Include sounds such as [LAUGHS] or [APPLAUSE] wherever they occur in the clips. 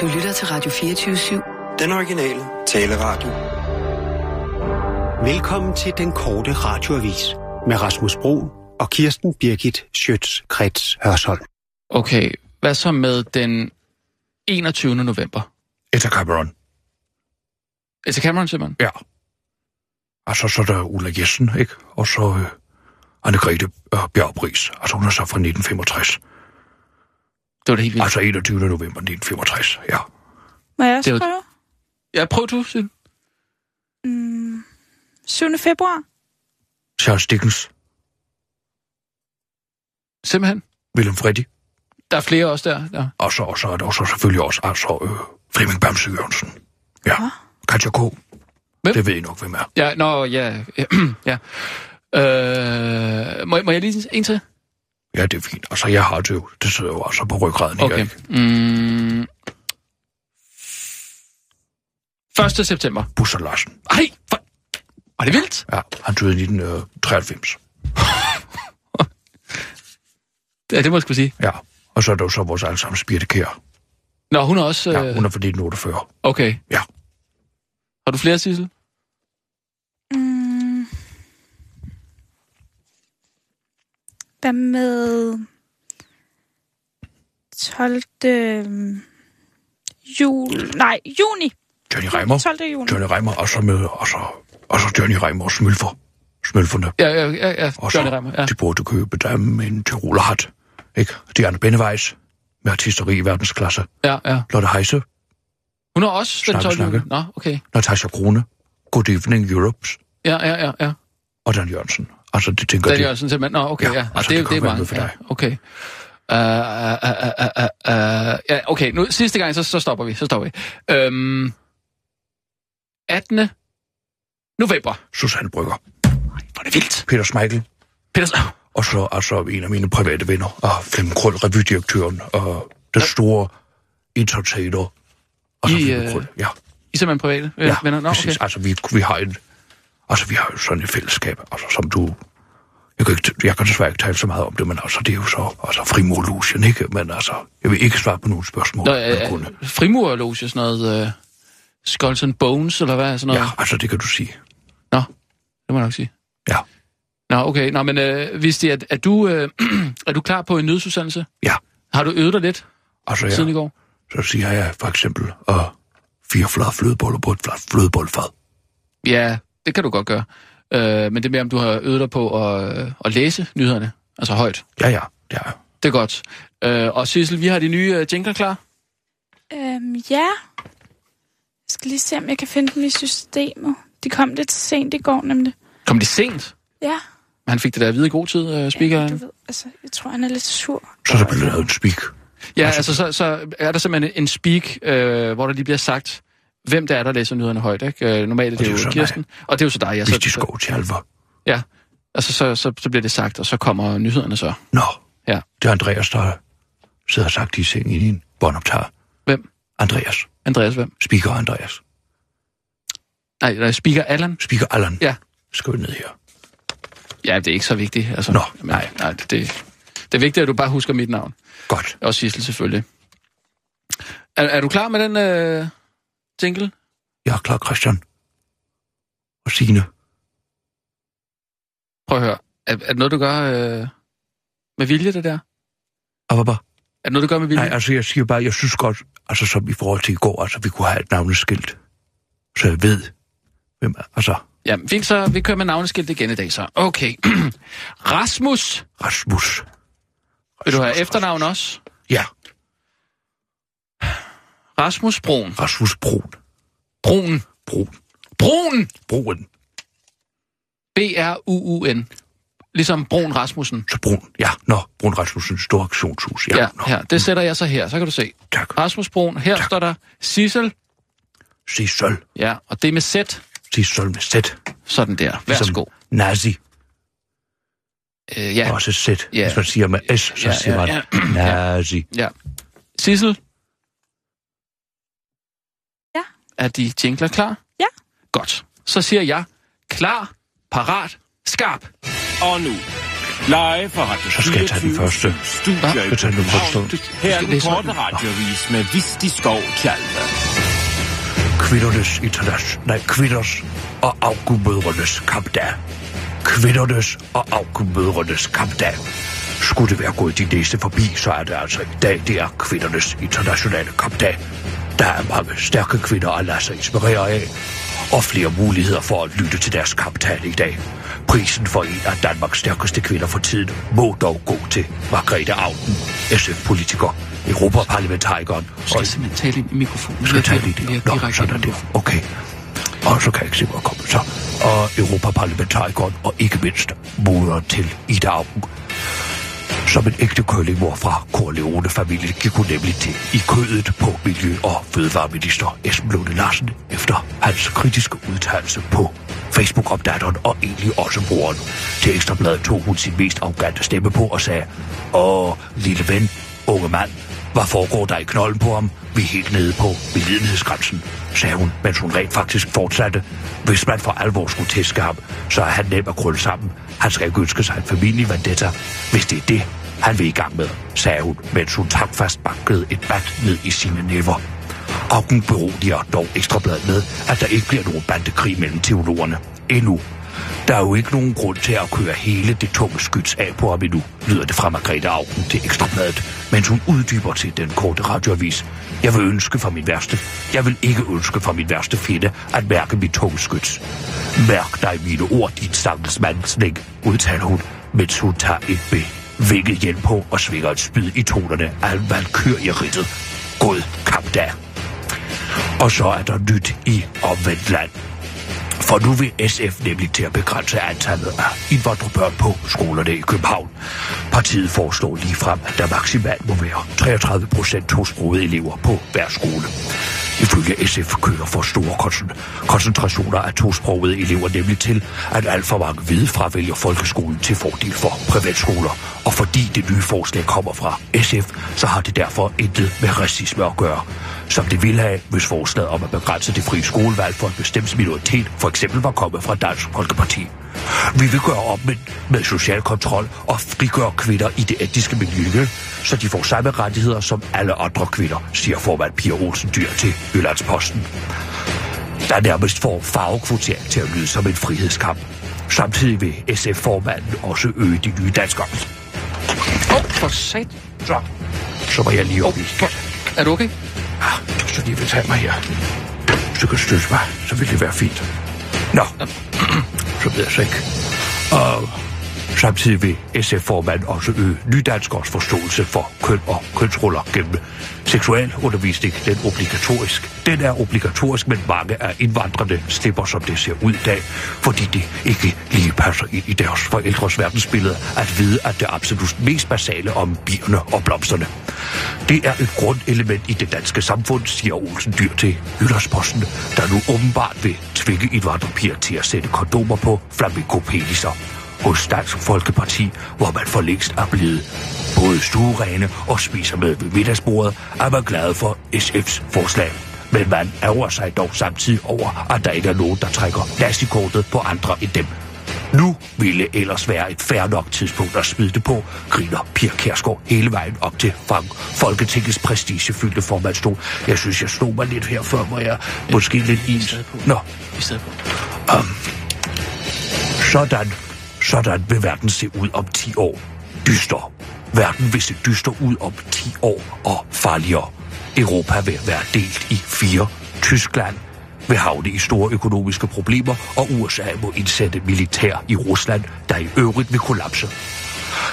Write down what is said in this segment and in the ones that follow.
Du lytter til Radio 24-7. Den originale taleradio. Velkommen til den korte radioavis med Rasmus Bro og Kirsten Birgit Schøtz-Krets Hørsholm. Okay, hvad så med den 21. november? Etta Cameron. Etta Cameron, simpelthen? Ja. Altså, så er der Ulla Jessen, ikke? Og så øh, Anne-Grethe øh, Bjergbris. Altså, hun er så fra 1965. Det var det helt vildt. Altså 21. november 1965, ja. Må jeg også Det var- prøve? Ja, prøv du, Sil. Mm, 7. februar? Charles Dickens, Simpelthen. Willem Freddy, Der er flere også der. der. og så, og så er der også selvfølgelig også altså, øh, Flemming Bamse Jørgensen. Ja. Katja K. Hvem? Det ved I nok, hvem er. Ja, nå, ja. [CLEARS THROAT] ja. Øh, må, må jeg lige en til? Ja, det er fint. Altså, jeg har det jo. Det sidder jo altså på ryggraden Okay. ikke? Mm. 1. september. Busser Larsen. Ej, hvor... Var det vildt? Ja, han døde i 1993. [LAUGHS] Ja, det må jeg skulle sige. Ja. Og så er der jo så vores allesammens Birte Kjær. Nå, hun er også... Ja, Øh... hun er fra 1948. Okay. Ja. Har du flere, Sissel? Hvad med 12. jul... Nej, juni. Johnny Reimer. 12. juni. Johnny Reimer, og så med, og så, og så Johnny Reimer og Smølfer. Smølferne. Ja, ja, ja, ja. Og så, Johnny Reimer, ja. de burde købe dem en Tyrolerhat. Ikke? Diana Bennevejs med artisteri i verdensklasse. Ja, ja. Lotte Heise, Hun er også den Snakke, 12. juli. snakke. Nå, okay. Natasha Krone, Good Evening Europes Ja, ja, ja, ja. og Dan Jørgensen. Altså, det tænker Dan de. Jørgensen simpelthen. Nå, okay, Ja, ja. ja. altså, det, er det det er mange. for Ja, dig. okay. Uh, uh, uh, uh, uh, ja, okay, nu sidste gang, så, så stopper vi. Så stopper vi. Øhm, 18. november. Susanne Brygger, Hvor er det vildt. Peter Smeichel, Peter, og så altså en af mine private venner, og Flemming Krøll, revydirektøren, og den store entertainer. Og så I, Flemming Krøll, ja. I er simpelthen private Ja, venner? Nå, præcis. okay. Altså, vi, vi har en, altså, vi har jo sådan et fællesskab, altså, som du... Jeg kan, ikke, jeg kan desværre ikke tale så meget om det, men altså, det er jo så altså, frimurlusion, ikke? Men altså, jeg vil ikke svare på nogle spørgsmål. Nå, øh, kunne. frimurerloge, sådan noget uh, Skulls and Bones, eller hvad? Sådan noget? Ja, altså, det kan du sige. Nå, det må jeg nok sige. Ja. Nå, okay. Nå, men øh, hvis det er, er, du, øh, [CLEARS THROAT] er du klar på en nødsudsendelse? Ja, Har du øvet dig lidt altså, ja. siden i går? så siger jeg for eksempel, uh, fire flade flødeboller på et flad flødebollefad. Ja, det kan du godt gøre. Øh, men det er mere, om du har øvet dig på at, at læse nyhederne. Altså højt. Ja, ja, det er jeg. Det er godt. Øh, og Sissel, vi har de nye øh, jingler klar. Øhm, ja. Jeg skal lige se, om jeg kan finde dem i systemet. De kom lidt sent i går, nemlig. Kom det sent? Ja. Han fik det der at vide i god tid, ja speakeren. du ved, altså, jeg tror, han er lidt sur. Så er der blevet lavet en speak. Ja, altså så, så er der simpelthen en speak, øh, hvor der lige bliver sagt, hvem det er, der læser nyhederne højt. Ikke? Øh, normalt er det, det er jo jo Kirsten. Og det er jo så dig. Ja, Hvis så, de så, skal til alvor. ja. Altså så, så, så bliver det sagt, og så kommer nyhederne så. Nå, Ja. det er Andreas, der sidder og sagt i sengen i en båndoptager. Hvem? Andreas. Andreas, hvem? Speaker Andreas. Nej, der er speaker Allan. Speaker Allan. Ja. Skriv ned her. Ja, det er ikke så vigtigt. Altså, Nå, men, nej. nej det, det, det er vigtigt, at du bare husker mit navn. Godt. Og Sissel selvfølgelig. Er, er du klar med den øh, jingle? Jeg er klar, Christian. Og Signe. Prøv at høre. Er, er det noget, du gør øh, med vilje, det der? Og hvad bare? Er det noget, du gør med vilje? Nej, altså jeg siger bare, jeg synes godt, altså som i forhold til i går, altså vi kunne have et navneskilt. Så jeg ved, hvem er, altså Ja, fint, så vi kører med navneskilt igen i dag, så. Okay. [CLEARS THROAT] Rasmus. Rasmus. Vil du have Rasmus, efternavn også? Ja, Rasmus Brun. Rasmus Brun. Brun. Brun. Brun! Brun. B-R-U-U-N. Ligesom Brun Rasmussen. Så Brun. Ja, nå, Brun Rasmussens store aktionshus. Ja, Ja, nå. her. Det sætter jeg så her, så kan du se. Tak. Rasmus Brun. Her Tak. står der Sissel. Sig sølv. Ja, og det er med. Sig sølv med sæt. Sådan der. Værsgo. Nazi. Øh, ja, Også sæt. Ja. Hvis man siger med S, så Ja, siger ja, man nazi. ja. Sissel. Ja. Er de jingler klar? Ja. Godt. Så siger jeg klar, parat, skarp. Og nu, Live fra Radio Så skal jeg tage den 24 første. Studio Hva? Jeg tager den første. Her er den korte radiovis med Visti Skov Tjalve. Kvindernes internation... Nej, kvinders og afgudmødrenes kampdag. Kvindernes og afgudmødrenes kampdag. Skulle det være gået de næste forbi, så er det altså i dag, det er kvindernes internationale kampdag. Der er mange stærke kvinder at lade sig inspirere af, og flere muligheder for at lytte til deres kamptale i dag. Prisen for en af Danmarks stærkeste kvinder for tiden må dog gå til Margrethe Augen, SF-politiker, Europaparlamentarikeren Du og skal simpelthen tale i mikrofonen. skal tage lige det? Nå, sådan er det. Okay. Og så kan jeg ikke se, hvor jeg kommer så. Og Europaparlamentarikeren, og ikke mindst moderen til Ida Augen. Som en ægte køllingmor fra Corleone-familien gik hun nemlig til i kødet på Miljø- og Fødevareminister Esben Lunde Larsen efter hans kritiske udtalelse på Facebook om datteren og egentlig også broren. Til Ekstrabladet tog hun sin mest arrogante stemme på og sagde, Åh, lille ven, unge mand, hvad foregår der i knolden på ham? Vi er helt nede på medlidenhedsgrænsen, sagde hun, mens hun rent faktisk fortsatte. Hvis man for alvor skulle tæske ham, så er han nem at krølle sammen. Han skal ikke ønske sig en familie vendetta, hvis det er det, han vil i gang med, sagde hun, mens hun tankfast bankede et bat ned i sine næver. Augen beroliger dog ekstrabladet med, at der ikke bliver nogen bandekrig mellem teologerne. Endnu. Der er jo ikke nogen grund til at køre hele det tunge skyds af på ham endnu, lyder det fra Margrethe Augen til Ekstrabladet, mens hun uddyber til den korte radioavis. Jeg vil ønske for min værste. Jeg vil ikke ønske for min værste fjende at mærke mit tunge skyds. Mærk dig mine ord, din stakkels udtaler hun, mens hun tager et bevækket hjelm på og svinger et spyd i tonerne af valkyrierittet. God kamp da. Og så er der nyt i omvendt land. For nu vil SF nemlig til at begrænse antallet af indvandrerbørn på skolerne i København. Partiet foreslår lige frem, at der maksimalt må være 33 procent hos elever på hver skole. Ifølge SF kører for store koncentrationer af tosprogede elever nemlig til, at alt for mange hvide fravælger folkeskolen til fordel for privatskoler. Og fordi det nye forslag kommer fra SF, så har det derfor intet med racisme at gøre. Som det ville have, hvis forslaget om at begrænse det frie skolevalg for en bestemt minoritet for eksempel var kommet fra Dansk Folkeparti. Vi vil gøre op med, med social kontrol og frigøre kvinder i det etniske miljø, så de får samme rettigheder som alle andre kvinder, siger formand Pia Olsen Dyr til Jyllandsposten. Der nærmest får farvekvotering til at lyde som en frihedskamp. Samtidig vil SF-formanden også øge de nye danskere. Åh, oh, for sat. Så, så må jeg lige op i. Er du okay? Ah, så lige vil tage mig her. Du kan støtte mig, så vil det være fint. Nå, så ved jeg så ikke. Og samtidig vil SF-formand også øge nydanskers forståelse for køn og kønsroller gennem seksualundervisning. Den, obligatorisk. den er obligatorisk, men mange af indvandrerne slipper, som det ser ud i dag, fordi det ikke lige passer ind i deres forældres verdensbillede at vide, at det absolut mest basale om bierne og blomsterne. Det er et grundelement i det danske samfund, siger Olsen Dyr til Jyllandsposten, der nu åbenbart vil tvinge indvandrerpiger til at sætte kondomer på flamingopeniser. Hos Dansk Folkeparti, hvor man for længst er blevet både stuerene og spiser med ved middagsbordet, er man glad for SF's forslag. Men man ærger sig dog samtidig over, at der ikke er nogen, der trækker nazikortet på andre end dem. Nu ville ellers være et fair nok tidspunkt at smide det på, griner Pia Kærsgaard hele vejen op til Frank Folketingets prestigefyldte formandsstol. Jeg synes, jeg slog mig lidt her før, hvor jeg måske lidt is. Nå, på. sådan, sådan vil verden se ud om 10 år. Dyster. Verden vil se dyster ud om 10 år og farligere. Europa vil være delt i fire. Tyskland vil havne i store økonomiske problemer, og USA må indsætte militær i Rusland, der i øvrigt vil kollapse.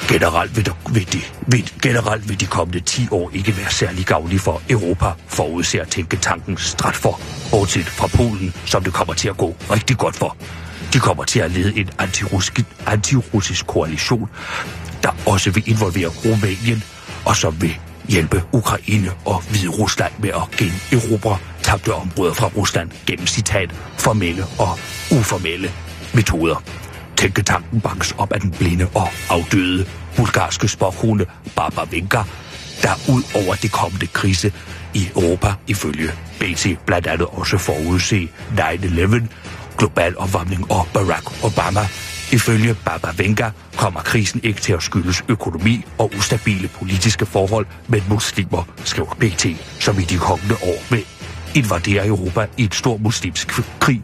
Generelt vil, der, vil, de, vil, generelt vil de kommende 10 år ikke være særlig gavnlige for Europa, forudser tænketanken Stratfor, bortset fra Polen, som det kommer til at gå rigtig godt for. De kommer til at lede en antirussisk, antirussisk koalition, der også vil involvere Rumænien, og som vil hjælpe Ukraine og Hvide Rusland med at generobre tabte områder fra Rusland gennem citat formelle og uformelle metoder. Tænketanken banks op af den blinde og afdøde bulgarske sporkone Barbara Vinka, der ud over det kommende krise i Europa ifølge BT blandt andet også forudse 9-11, global opvarmning og Barack Obama Ifølge Baba Venga kommer krisen ikke til at skyldes økonomi og ustabile politiske forhold men muslimer, skriver BT, som i de kommende år vil invadere Europa i et stor muslimsk krig,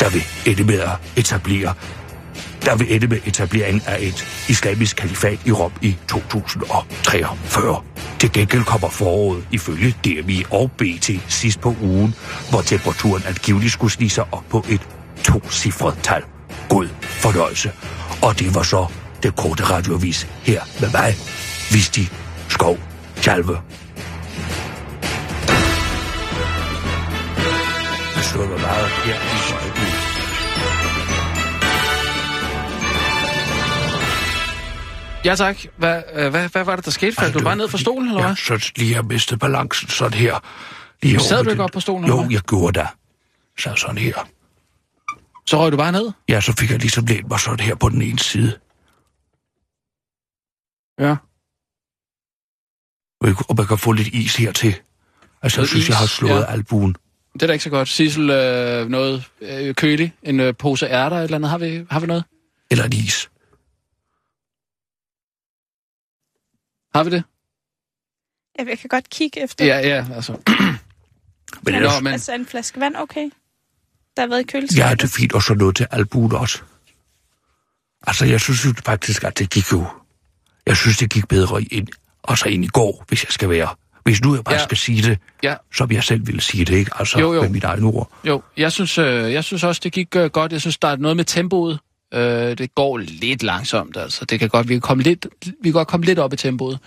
der vil ende med at etablere der vil ende med etableringen af et islamisk kalifat i Rom i 2043. Til gengæld kommer foråret ifølge DMI og BT sidst på ugen, hvor temperaturen angiveligt skulle snige sig op på et to-cifret tal. God fornøjelse. Og det var så den korte radioavis her med mig, Visti Skov Tjalve. Jeg mig meget her i øjeblikket. Ja tak. Hvad, øh, hvad, hvad var det, der skete? Faldt du det bare var ned fra stolen, eller hvad? så lige har mistet balancen sådan her. Lige Sad du det- ikke op på stolen, Jo, jeg gjorde da. Sad sådan her. Så røg du bare ned? Ja, så fik jeg ligesom lænt mig sådan her på den ene side. Ja. Og jeg- Og man kan få lidt is hertil. Altså, jeg Noget synes, is, jeg har slået ja. albuen. Det er da ikke så godt. Sissel, øh, noget øh, kølig, en øh, pose ærter eller andet. Har vi, har vi noget? Eller en is. Har vi det? Ja, jeg kan godt kigge efter. Ja, ja, altså. [CLEARS THROAT] Men Nå, ellers, men, Altså en flaske vand, okay? Der har været i ja, køleskabet. det er fint. Og så noget til albuen også. Altså, jeg synes jo faktisk, at det gik jo... Jeg synes, det gik bedre ind, altså ind i går, hvis jeg skal være. Hvis nu jeg bare Ja. ja. skal sige det, ja, som jeg selv ville sige det, ikke? Altså, Jo, jo. med mit eget ord. jo. Jeg synes, øh, jeg synes også, det gik øh, godt. Jeg synes, der er noget med tempoet. Øh, det går lidt langsomt, altså. Det kan godt, vi kan, komme lidt, vi kan godt komme lidt op i tempoet,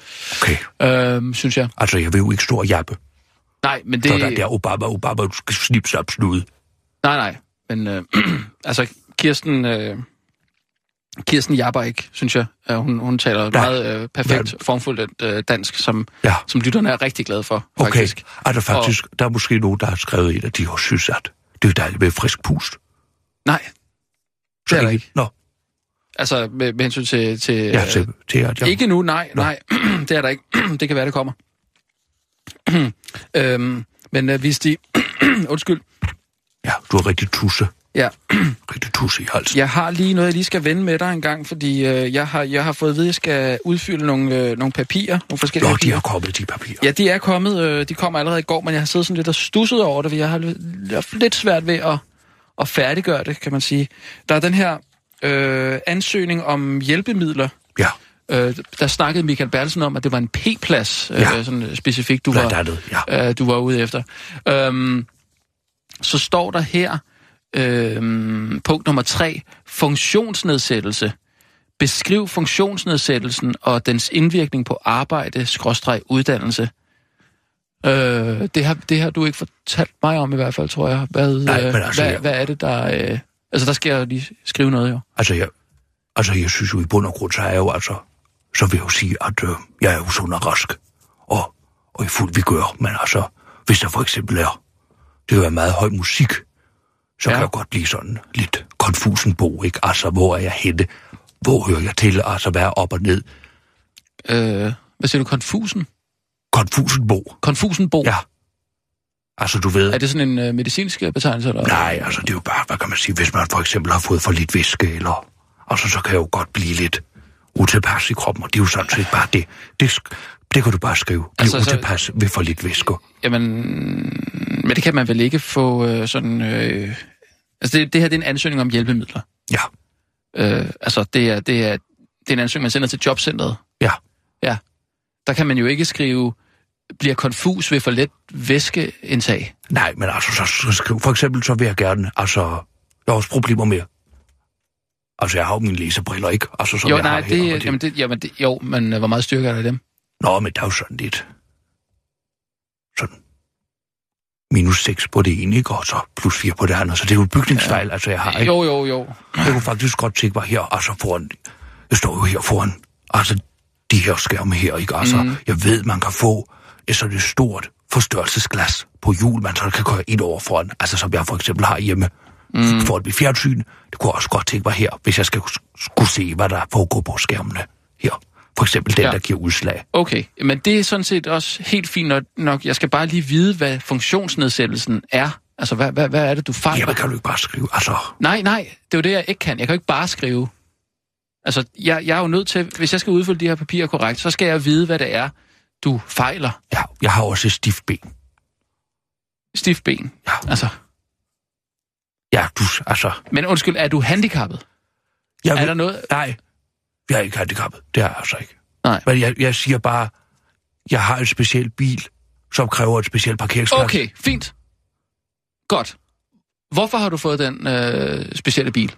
Okay. øh, synes jeg. Altså, jeg vil jo ikke stå og jappe. Nej, men Det... Så der, der Obama, Obama, du skal sig op snude. Nej, nej. Men øh, [CLEARS THROAT] altså, Kirsten... Øh, Kirsten Jabber ikke, synes jeg. Hun, hun taler Nej. meget øh, perfekt, formfuldt øh, dansk, som, Ja. som lytterne er rigtig glade for, Okay, faktisk. er der faktisk, og... der er måske nogen, der har skrevet ind, at de også synes, at det er dejligt med frisk pust. Nej, Så Det er der ikke. Nå, altså med, med hensyn til... til ja, til, til at jeg... Ikke nu, nej, Nå. nej. [CLEARS THROAT] det er der ikke. [CLEARS THROAT] det kan være, det kommer. øhm, men øh, hvis de... Undskyld. Ja, du har rigtig tusse. Ja, [CLEARS THROAT] Rigtig tusse i halsen. jeg har lige noget, jeg lige skal vende med dig en gang, fordi øh, jeg, har, jeg har fået at vide, at jeg skal udfylde nogle, øh, nogle papirer, nogle forskellige Nå, de papirer. har kommet, de papirer. Ja, de er kommet. Øh, de kommer allerede i går, men jeg har siddet sådan lidt og stusset over det, for jeg har lidt- haft lidt svært ved at, at færdiggøre det, kan man sige. Der er den her øh, ansøgning om hjælpemidler. Ja, Øh, der snakkede Michael Bertelsen om, at det var en P-plads, øh, Ja. sådan specifikt, du blandt var, andet, ja. øh, du var ude efter. Øhm, så står der her, øhm, punkt nummer tre, funktionsnedsættelse. Beskriv funktionsnedsættelsen og dens indvirkning på arbejde, skråstreg, uddannelse. Øh, det, har, det har du ikke fortalt mig om i hvert fald, tror jeg. Hvad, Nej, øh, men altså, hvad, jeg- hvad er det, der... Øh, altså, der skal jeg lige skrive noget, jo. Altså, jeg, altså, jeg synes jo i bund og grund, så er jeg jo altså... Så vil jeg jo sige, at øh, jeg er jo sund og rask. Og, og i fuld vigør. Men altså, hvis der for eksempel er... Det være meget høj musik. Så Ja. kan jeg godt blive sådan lidt konfusen bo, ikke? Altså, hvor er jeg henne? Hvor hører jeg til? Altså, hvad er op og ned? Øh, hvad siger du? Konfusen? Konfusen bo. Konfusenbo? Ja. Altså, du ved... Er det sådan en øh, medicinsk betegnelse? Eller? Nej, altså det er jo bare, hvad kan man sige, hvis man for eksempel har fået for lidt væske, eller... Altså, så kan jeg jo godt blive lidt utilpas i kroppen, og det er jo sådan set bare det. Det, det kan du bare skrive. Bliv Altså, altså, så- utilpas ved for lidt væske. Jamen, men det kan man vel ikke få øh, sådan... Øh, altså, det, det her det er en ansøgning om hjælpemidler. Ja, Øh, altså, det er, det, er, det er en ansøgning, man sender til jobcentret. ja. Ja. Der kan man jo ikke skrive, bliver konfus ved for let væskeindtag. Nej, men altså, så, så skriv. For eksempel, så vil jeg gerne, altså... Jeg har også problemer med... Altså, jeg har jo mine læsebriller, ikke? Altså, som jo, jeg nej, har her, og det, jamen, det, jamen, det, jo, men øh, hvor meget styrke er der i dem? Nå, men der er jo sådan lidt... Sådan... Minus 6 på det ene, ikke? Og så plus 4 på det andet. Så det er jo bygningsfejl, ja. altså, jeg har, ikke? Jo, jo, jo. Jeg kunne faktisk godt tænke mig her, altså foran, jeg står jo her foran, altså de her skærme her, ikke? Altså, mm. jeg ved, man kan få et sådan et stort forstørrelsesglas på hjul, man så kan køre ind over foran, altså som jeg for eksempel har hjemme, mm. for blive fjernsyn. Det kunne jeg også godt tænke mig her, hvis jeg skal skulle se, hvad der foregår på skærmene her. For eksempel den, Ja. der giver udslag. Okay, men det er sådan set også helt fint nok-. Jeg skal bare lige vide, hvad funktionsnedsættelsen er. Altså, hvad, hvad, hvad er det, du fejler? Jamen, kan du ikke bare skrive, altså... Nej, nej, det er jo det, jeg ikke kan. Jeg kan jo ikke bare skrive. Altså, jeg, jeg er jo nødt til, hvis jeg skal udfylde de her papirer korrekt, så skal jeg vide, hvad det er, du fejler. Ja, jeg har også et stift ben. Stift ben. Ja. Altså, Ja, du, altså... men undskyld, er du handicappet? Jeg Er der noget... Nej, jeg er ikke handicappet. Det er jeg altså ikke. Nej. Men jeg, jeg siger bare, jeg har en speciel bil, som kræver et specielt parkeringsplads. Okay, fint. Godt. Hvorfor har du fået den øh, specielle bil?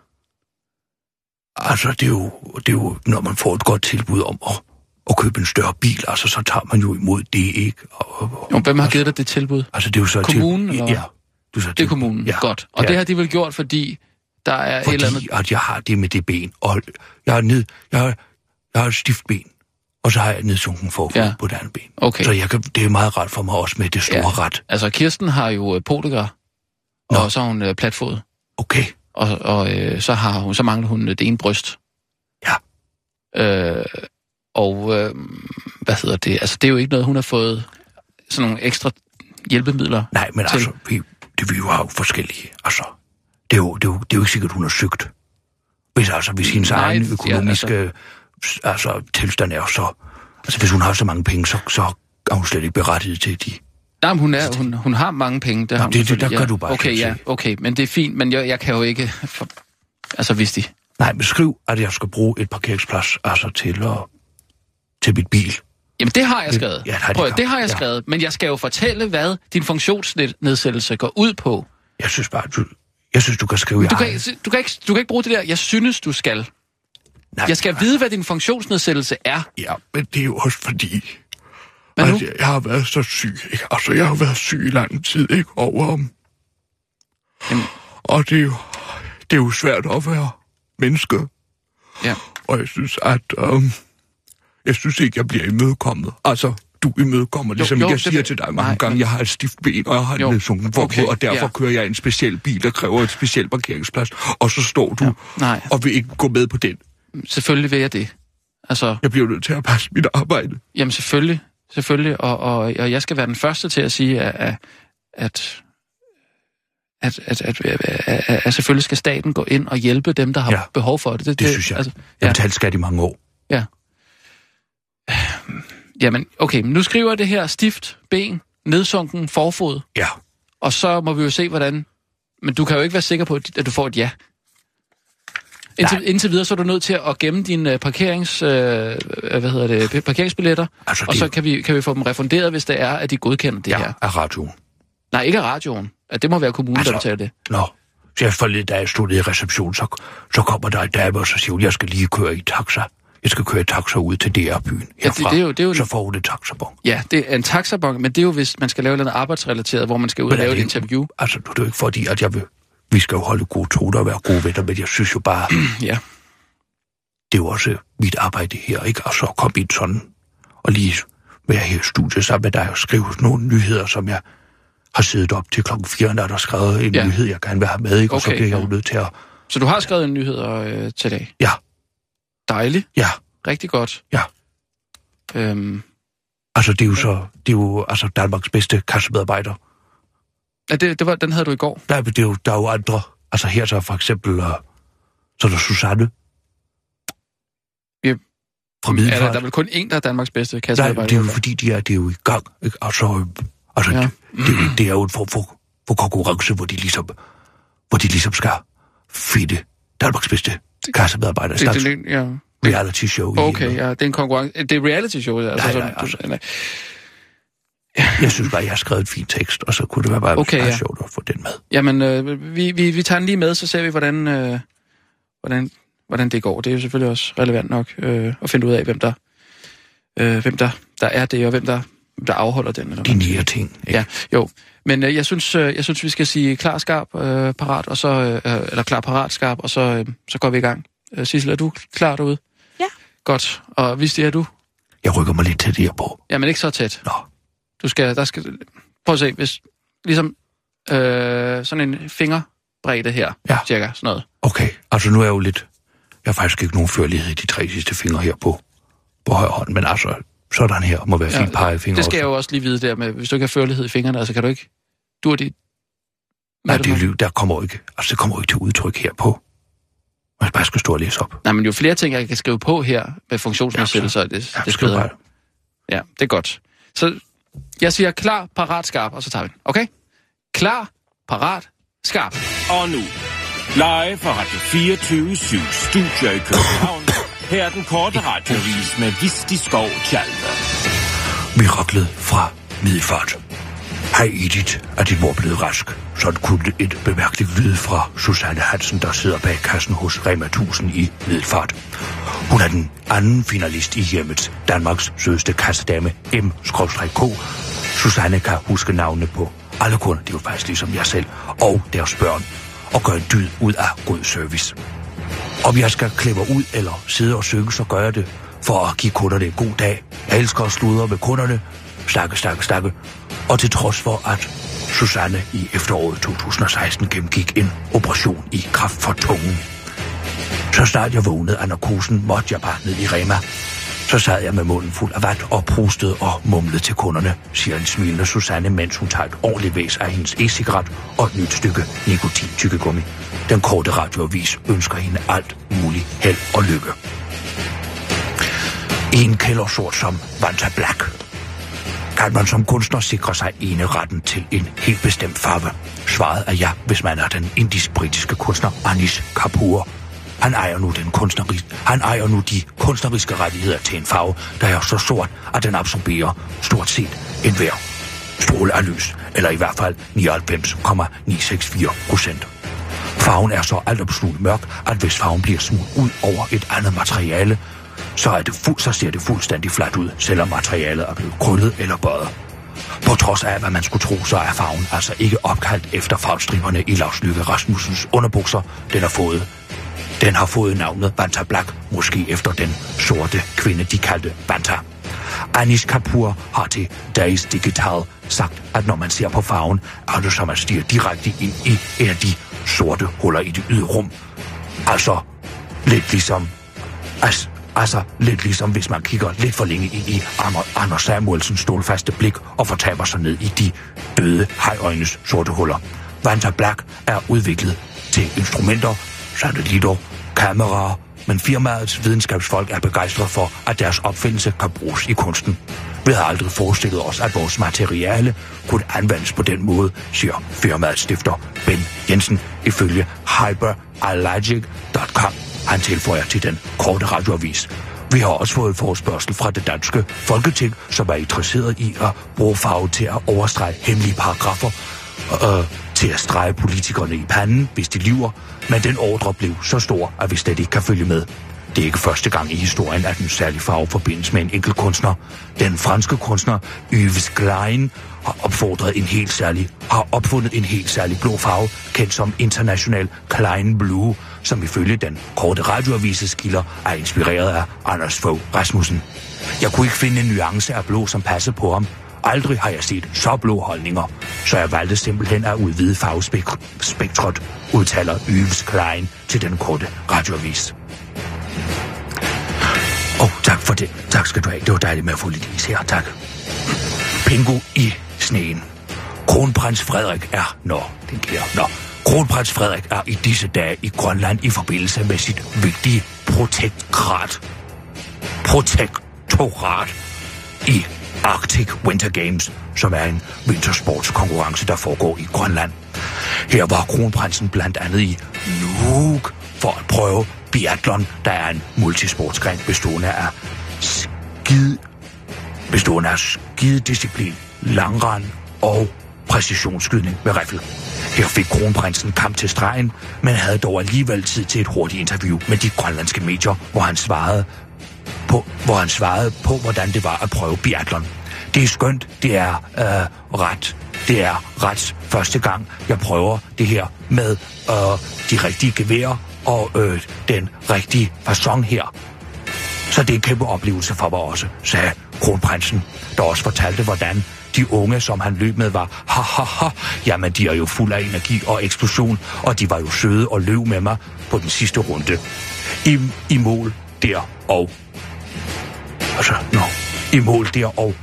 Altså, det er, jo, det er jo, når man får et godt tilbud om at, at købe en større bil, altså, så tager man jo imod det, ikke? Og, og, Jo, hvem har altså, givet dig det tilbud? Altså, det er jo så... Kommunen, til, eller? Ja, du så Det er kommunen. Ja, Godt. Og ja, det har de vel gjort, fordi der er et eller andet... Fordi at jeg har det med det ben, og jeg har, ned, jeg har, jeg har et stift ben, og så har jeg nedsunken forfod Ja. på det andet ben. Okay. Så jeg kan, det er meget ret for mig også med det store Ja. ret. Altså, Kirsten har jo øh, polygar, Nå. og så har hun øh, platfod, Okay, og, og øh, så, har hun, så mangler hun øh, det ene bryst. Ja. Øh, og øh, hvad hedder det? Altså, det er jo ikke noget, hun har fået sådan nogle ekstra hjælpemidler. nej, men Til- altså, vi, det vi jo har jo forskellige, altså, det er jo, det er jo, det er jo ikke sikkert, hun har søgt. Hvis altså, hvis hendes Nej, egen ja, økonomiske altså, altså, tilstand er så, altså hvis hun har så mange penge, så, så er hun slet ikke berettiget til de. Nej, men hun, er, hun, hun har mange penge. Har Nå, hun det- det- der kan du bare Okay, ja, okay, men det er fint, men jeg, jeg kan jo ikke... For, altså, hvis de... Nej, men skriv, at jeg skal bruge et parkeringsplads, altså til, at, til mit bil. Jamen, det har jeg skrevet. Ja, det Prøv, det har jeg Ja. skrevet, men jeg skal jo fortælle, hvad din funktionsnedsættelse går ud på. Jeg synes bare, du, jeg synes, du kan skrive, Du kan, du, kan ikke, du kan ikke bruge det der, jeg synes, du skal. Nej, Jeg skal vide, hvad din funktionsnedsættelse er. Ja, men det er jo også fordi, Hvad nu? at jeg, har været så syg. Ikke? Altså, jeg har været syg i lang tid, ikke? Og, um, Jamen. og det er, jo, det er jo svært at være menneske. Ja. Og jeg synes, at... Um, jeg synes ikke, jeg bliver imødekommet. Altså, du imødekommer, ligesom jo, jo, jeg siger det, til dig mange nej, gange, jeg har et stift ben, og jeg har jo, nedsunken okay, og derfor ja. kører jeg en speciel bil, der kræver et specielt parkeringsplads, og så står du ja, nej. og vil ikke gå med på den. Selvfølgelig vil jeg det. Altså, jeg bliver nødt til at passe mit arbejde. Jamen selvfølgelig, selvfølgelig, og, og, og jeg skal være den første til at sige, at, at at, at, at, at, at, at selvfølgelig skal staten gå ind og hjælpe dem, der har ja. behov for det. Det, det, det synes jeg. Altså, jeg har ja. betalt skat i mange år. Ja. Jamen, okay, men nu skriver jeg det her stift, ben, nedsunken, forfod, Ja. og så må vi jo se, hvordan... Men du kan jo ikke være sikker på, at du får et ja. Indtil, Nej. indtil videre, så er du nødt til at gemme dine parkerings, øh, hvad hedder det, parkeringsbilletter, Altså, og det- så kan vi, kan vi få dem refunderet, hvis det er, at de godkender det Ja, her. af radioen. Nej, ikke af radioen. At det må være kommunen, altså, der betaler det. Nå, så jeg forleden, da jeg stod i reception, så, så kommer der en dame, og så siger hun, jeg skal lige køre i taxa. Jeg skal køre taxa ud til DR-byen Ja, det- herfra. det er jo- det er jo- Så får hun et taxabon. Ja, det er en taxabon, men det er jo, hvis man skal lave noget arbejdsrelateret, hvor man skal ud og Men lave et det- interview. Altså, nu er det jo ikke fordi, at jeg vil... Vi skal jo holde gode toner og være gode venner, men jeg synes jo bare, [CLEARS THROAT] Ja. det er jo også mit arbejde her, ikke? Og så komme ind sådan, og lige være her i studiet sammen med dig og skrive nogle nyheder, som jeg har siddet op til klokken 4, når der er skrevet en Ja. nyhed, jeg gerne vil have med, ikke? Og så bliver jeg jo nødt til at... Så du har skrevet en nyhed øh, til dag. Ja, Dejligt. ja, Rigtig godt. ja. Øhm, Altså, det er jo så... Det er jo altså Danmarks bedste kassemedarbejder. ja, det, det var, den havde du i går. Der, er- det er jo, der er jo andre. Altså her så for eksempel, uh, så er der Susanne. Ja. Fra Er Middelfart. der, der er vel kun én, der er Danmarks bedste Nej, kassemedarbejder? det er jo fordi, de er, det er jo i gang. Ikke? Altså, altså Ja. ja. det, det, det, er jo en form for, for konkurrence, hvor de ligesom, hvor de ligesom skal finde Danmarks bedste kassemedarbejder. det, Det, det, ja. reality show. Okay, ja, det er en konkurrence. Det er reality show, altså. Nej, nej, altså. du, nej. Jeg synes bare, jeg har skrevet en fin tekst, og så kunne det være bare Okay, ja. sjovt at få den med. Jamen, øh, vi, vi, vi tager den lige med, så ser vi, hvordan, øh, hvordan, hvordan det går. Det er jo selvfølgelig også relevant nok øh, at finde ud af, hvem der, øh, hvem der, der er det, og hvem der, der afholder den. Eller De nære ting. Ikke? Ja, jo. Men øh, jeg, synes, øh, jeg synes, vi skal sige klar, skarp, øh, parat, og så, øh, eller klar, parat, skarp, og så, øh, så går vi i gang. Øh, Sissel, er du klar derude? Ja. Godt. Og hvis det er du? Jeg rykker mig lidt tættere på. Jamen ikke så tæt. Nå, Du skal, der skal, prøv at se, hvis, ligesom øh, sådan en fingerbredde her, Ja. cirka, sådan noget. okay. Altså nu er jeg jo lidt... Jeg har faktisk ikke nogen førlighed i de tre sidste fingre her på, på højre hånd, men altså, sådan her må være ja, fint pegefinger. det skal jeg også. jo også lige vide der med, hvis du ikke har førlighed i fingrene, altså kan du ikke, du er de... Nej, det, er jo, der kommer jo ikke, altså det kommer jo ikke til udtryk her på. Jeg bare skal stå og læse op. Nej, men jo flere ting, jeg kan skrive på her med funktionsnedsættelser, det, Ja, det er skriv bedre. bare. Ja, det er godt. Så jeg siger klar, parat, skarp, og så tager vi den. Okay? Klar, parat, skarp. Og nu, live fra Radio 24 Studio i København. Her er den korte radiovis med Visti Skov Tjalve. Miraklet fra Middelfart. Hej Edith, er din mor blevet rask? Sådan kunne et bemærkeligt lyd fra Susanne Hansen, der sidder bag kassen hos Rema 1000 i Middelfart. Hun er den anden finalist i hjemmet, Danmarks sødeste kassedame M-K. Susanne kan huske navnene på alle kunder, det er jo faktisk ligesom jeg selv, og deres børn, og gøre en dyd ud af god service. Om jeg skal klippe ud eller sidde og synge, så gør jeg det for at give kunderne en god dag. Jeg elsker at sludre med kunderne. Stakke, stakke, stakke. Og til trods for, at Susanne i efteråret 2016 gennemgik en operation i kraft for tungen. Så snart jeg vågnede af narkosen, måtte jeg bare ned i Rema. Så sad jeg med munden fuld af vand og prustede og mumlede til kunderne, siger en smilende Susanne, mens hun tager et ordentligt væs af hendes e-cigaret og et nyt stykke nikotin-tykkegummi. Den korte radioavis ønsker hende alt muligt held og lykke. En kældersort som Vanta Black. Kan man som kunstner sikre sig ene retten til en helt bestemt farve? Svaret er ja, hvis man er den indisk-britiske kunstner Anis Kapoor. Han ejer nu den kunstneris, han ejer nu de kunstneriske rettigheder til en farve, der er så sort, at den absorberer stort set enhver stråle af lys, eller i hvert fald 99,964 procent. Farven er så altopslugende mørk, at hvis farven bliver smurt ud over et andet materiale, så, er det fu- så ser det fuldstændig fladt ud, selvom materialet er blevet krøllet eller bøjet. På trods af, hvad man skulle tro, så er farven altså ikke opkaldt efter farvestriberne i Lars Lykke Rasmussens underbukser. Den har fået, den har fået navnet Banta Black, måske efter den sorte kvinde, de kaldte Banta. Anish Kapoor har til Days Digital sagt, at når man ser på farven, er det som at stige direkte ind i en af de sorte huller i det ydre rum. Altså, lidt ligesom... Altså, altså, lidt ligesom hvis man kigger lidt for længe ind i Anders Samuelsens stålfaste blik og fortaber sig ned i de døde hajøjnes sorte huller. Vanta Black er udviklet til instrumenter, satellitter, kameraer, men firmaets videnskabsfolk er begejstret for, at deres opfindelse kan bruges i kunsten. Vi havde aldrig forestillet os, at vores materiale kunne anvendes på den måde, siger firmaets stifter Ben Jensen ifølge hyperallergic.com. Han tilføjer til den korte radioavis. Vi har også fået forespørgsel fra det danske folketing, som er interesseret i at bruge farve til at overstrege hemmelige paragrafer øh, til at strege politikerne i panden, hvis de lyver, men den ordre blev så stor, at vi slet ikke kan følge med. Det er ikke første gang i historien, at en særlig farve forbindes med en enkelt kunstner. Den franske kunstner Yves Klein har opfordret en helt særlig, har opfundet en helt særlig blå farve, kendt som International Klein Blue, som ifølge den korte radioavises kilder er inspireret af Anders Fogh Rasmussen. Jeg kunne ikke finde en nuance af blå, som passede på ham, Aldrig har jeg set så blå holdninger, så jeg valgte simpelthen at udvide farvespektret, udtaler Yves Klein til den korte radioavis. Åh, oh, tak for det. Tak skal du have. Det var dejligt med at få lidt is her. Tak. Pingo i sneen. Kronprins Frederik er... Nå, den kære. Nå. Kronprins Frederik er i disse dage i Grønland i forbindelse med sit vigtige protektorat. Protektorat i Arctic Winter Games, som er en vintersportskonkurrence, der foregår i Grønland. Her var kronprinsen blandt andet i Nuuk for at prøve biathlon, der er en multisportsgren bestående af skid, bestående af skidedisciplin, langrand og præcisionsskydning med riffel. Her fik kronprinsen kamp til stregen, men havde dog alligevel tid til et hurtigt interview med de grønlandske medier, hvor han svarede på, hvor han svarede på, hvordan det var at prøve biathlon. Det er skønt, det er øh, ret. Det er ret første gang, jeg prøver det her med øh, de rigtige geværer og øh, den rigtige fasong her. Så det er en kæmpe oplevelse for mig også, sagde kronprinsen, der også fortalte, hvordan de unge, som han løb med, var ha ha ha. Jamen, de er jo fuld af energi og eksplosion, og de var jo søde og løb med mig på den sidste runde. I, i mål der og Altså, nå, i mål derovre. og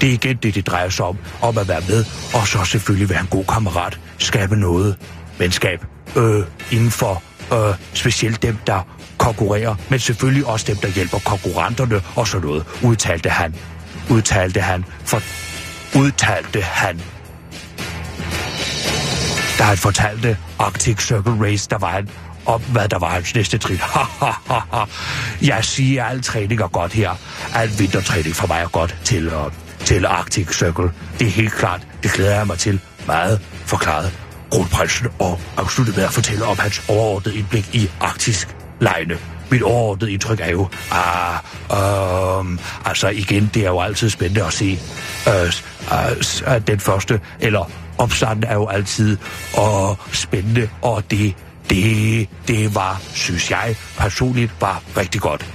det er igen det, det drejer sig om, om at være med, og så selvfølgelig være en god kammerat, skabe noget venskab øh, inden for Øh, specielt dem, der konkurrerer, men selvfølgelig også dem, der hjælper konkurrenterne og sådan noget, udtalte han. Udtalte han, for udtalte han. Da han fortalte Arctic Circle Race, der var han om, hvad der var hans næste trin. Jeg siger, at al træning er godt her. Al vintertræning for mig er godt til, uh, til Arctic Circle. Det er helt klart. Det glæder jeg mig til. Meget forklaret kronprinsen og afsluttede med at fortælle om hans overordnede indblik i arktisk lejne. Mit overordnede indtryk er jo, ah, um, altså igen, det er jo altid spændende at se uh, uh, den første, eller opstanden er jo altid uh, spændende, og det, det, det var, synes jeg personligt, var rigtig godt.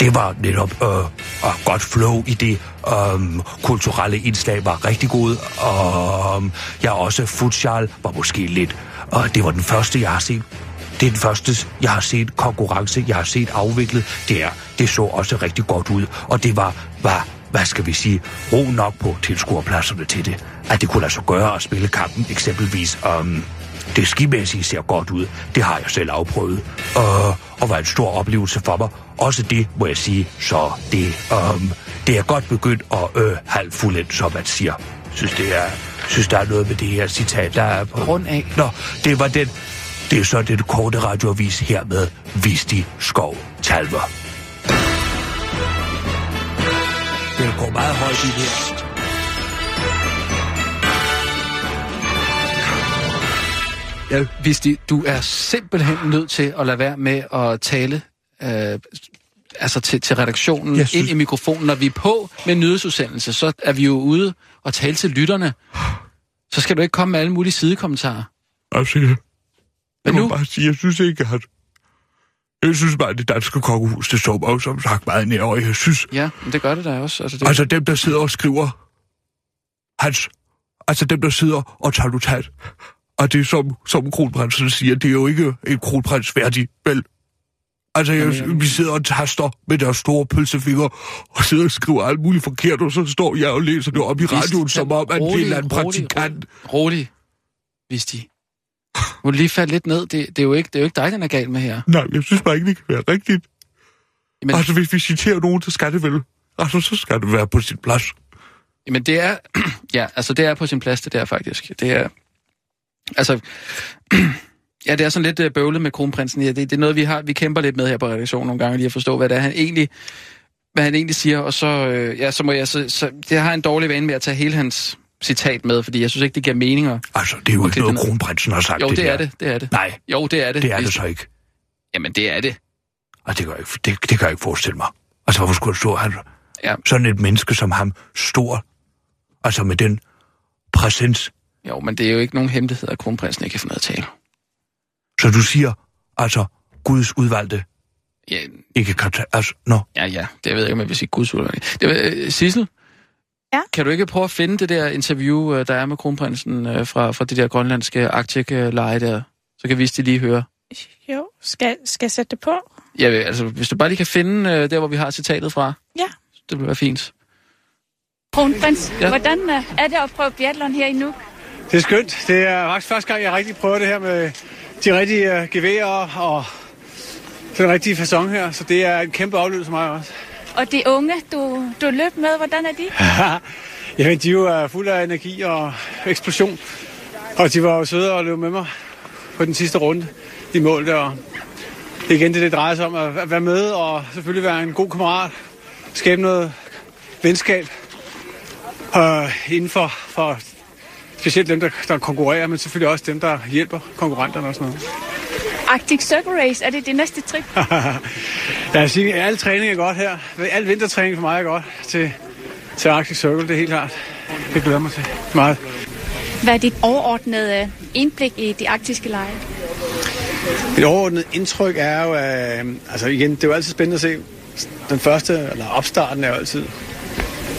Det var netop øh, øh, godt flow i det. Øh, kulturelle indslag var rigtig god. Øhm, og um, jeg også futsal var måske lidt. Og det var den første, jeg har set. Det er den første, jeg har set konkurrence, jeg har set afviklet. Det, er, det så også rigtig godt ud. Og det var, var hvad skal vi sige, ro nok på tilskuerpladserne til det. At det kunne lade sig gøre at spille kampen eksempelvis um, det skimæssige ser godt ud. Det har jeg selv afprøvet. Uh, og var en stor oplevelse for mig. Også det, må jeg sige. Så det, um, det er godt begyndt at øh, halvt fuldendt, som man siger. Synes, det er, synes, der er noget med det her citat, der er på... Grund af. Nå, det var den... Det er så den korte radioavis her med Visti Skov Talver. Det går meget højt i det her. Ja, hvis de, du er simpelthen nødt til at lade være med at tale øh, altså til, til redaktionen synes- ind i mikrofonen. Når vi er på med nyhedsudsendelse, så er vi jo ude og tale til lytterne. Så skal du ikke komme med alle mulige sidekommentarer. Altså, jeg, jeg må nu, bare sige, jeg synes ikke, at... Jeg synes bare, at det danske kokkehus, det så mig som sagt meget nær, og jeg synes, ja, men det gør det da også. Altså, det, altså dem, der sidder og skriver hans... Altså dem, der sidder og tager notat. Og det som, som kronprinsen siger, det er jo ikke en kronprins værdig, vel? Altså, jeg, Jamen, vi sidder og taster med deres store pølsefinger, og sidder og skriver alt muligt forkert, og så står jeg og læser det op i radioen, som om, at det er en eller anden praktikant. Rolig, rolig, hvis de... Må lige falde lidt ned? Det, det, er jo ikke, det er jo ikke dig, den er galt med her. Nej, jeg synes bare ikke, det kan være rigtigt. Men, Men... Altså, hvis vi citerer nogen, så skal det vel. Altså, så skal det være på sin plads. Jamen det er, [CLEARS THROAT] ja, altså det er på sin plads, det der faktisk. Det er, altså, [CLEARS THROAT] ja, det er sådan lidt øh, bøvlet med kronprinsen. Ja, det, det er noget, vi har, vi kæmper lidt med her på redaktionen nogle gange, lige at forstå, hvad det er, han egentlig, hvad han egentlig siger, og så, øh, ja, så må jeg, så, så, det har en dårlig vane med at tage hele hans citat med, fordi jeg synes ikke, det giver meninger. Altså, det er jo ikke det noget, kronprinsen har sagt. Jo, det, der. er det, det er det. Nej, Jo, det er det. det er det så ikke. Jamen, det er det. Og det kan jeg ikke, det, det kan jeg ikke forestille mig. Altså, hvorfor skulle stå han, Ja. sådan et menneske som ham, stor, altså med den præsens. Jo, men det er jo ikke nogen hemmelighed, at kronprinsen ikke kan få noget at tale. Så du siger, altså, Guds udvalgte Ja, ikke kan tage, altså, nå. Ja, ja. Det ved jeg ikke, om jeg vil sige gudsudvalg. Det var, øh, Sissel? Ja? Kan du ikke prøve at finde det der interview, øh, der er med kronprinsen øh, fra, fra det der grønlandske Arctic-leje der? Så kan vi de lige høre. Jo, skal, skal jeg sætte det på? Ja, altså, hvis du bare lige kan finde øh, der, hvor vi har citatet fra. Ja. Det vil være fint. Kronprins, Ja. ja. hvordan øh, er det at prøve biathlon her i Nuuk? Det er skønt. Det er faktisk første gang, jeg rigtig prøver det her med de rigtige uh, geværer og den rigtige fasong her. Så det er en kæmpe oplevelse for mig også. Og de unge, du, du løb med, hvordan er de? [LAUGHS] Jamen, de er jo uh, fulde af energi og eksplosion. Og de var jo søde og løb med mig på den sidste runde. De målte, og det er igen det, det drejer sig om at være med og selvfølgelig være en god kammerat. Skabe noget venskab uh, inden for, for specielt dem, der, der konkurrerer, men selvfølgelig også dem, der hjælper konkurrenterne og sådan noget. Arctic Circle Race, er det det næste trip? [LAUGHS] Jeg vil sige, at al træning er godt her. Al vintertræning for mig er godt til, til Arctic Circle, det er helt klart. Det glæder mig til meget. Hvad er dit overordnede indblik i de arktiske lege? Et overordnet indtryk er jo, at, altså igen, det er jo altid spændende at se. Den første, eller opstarten er jo altid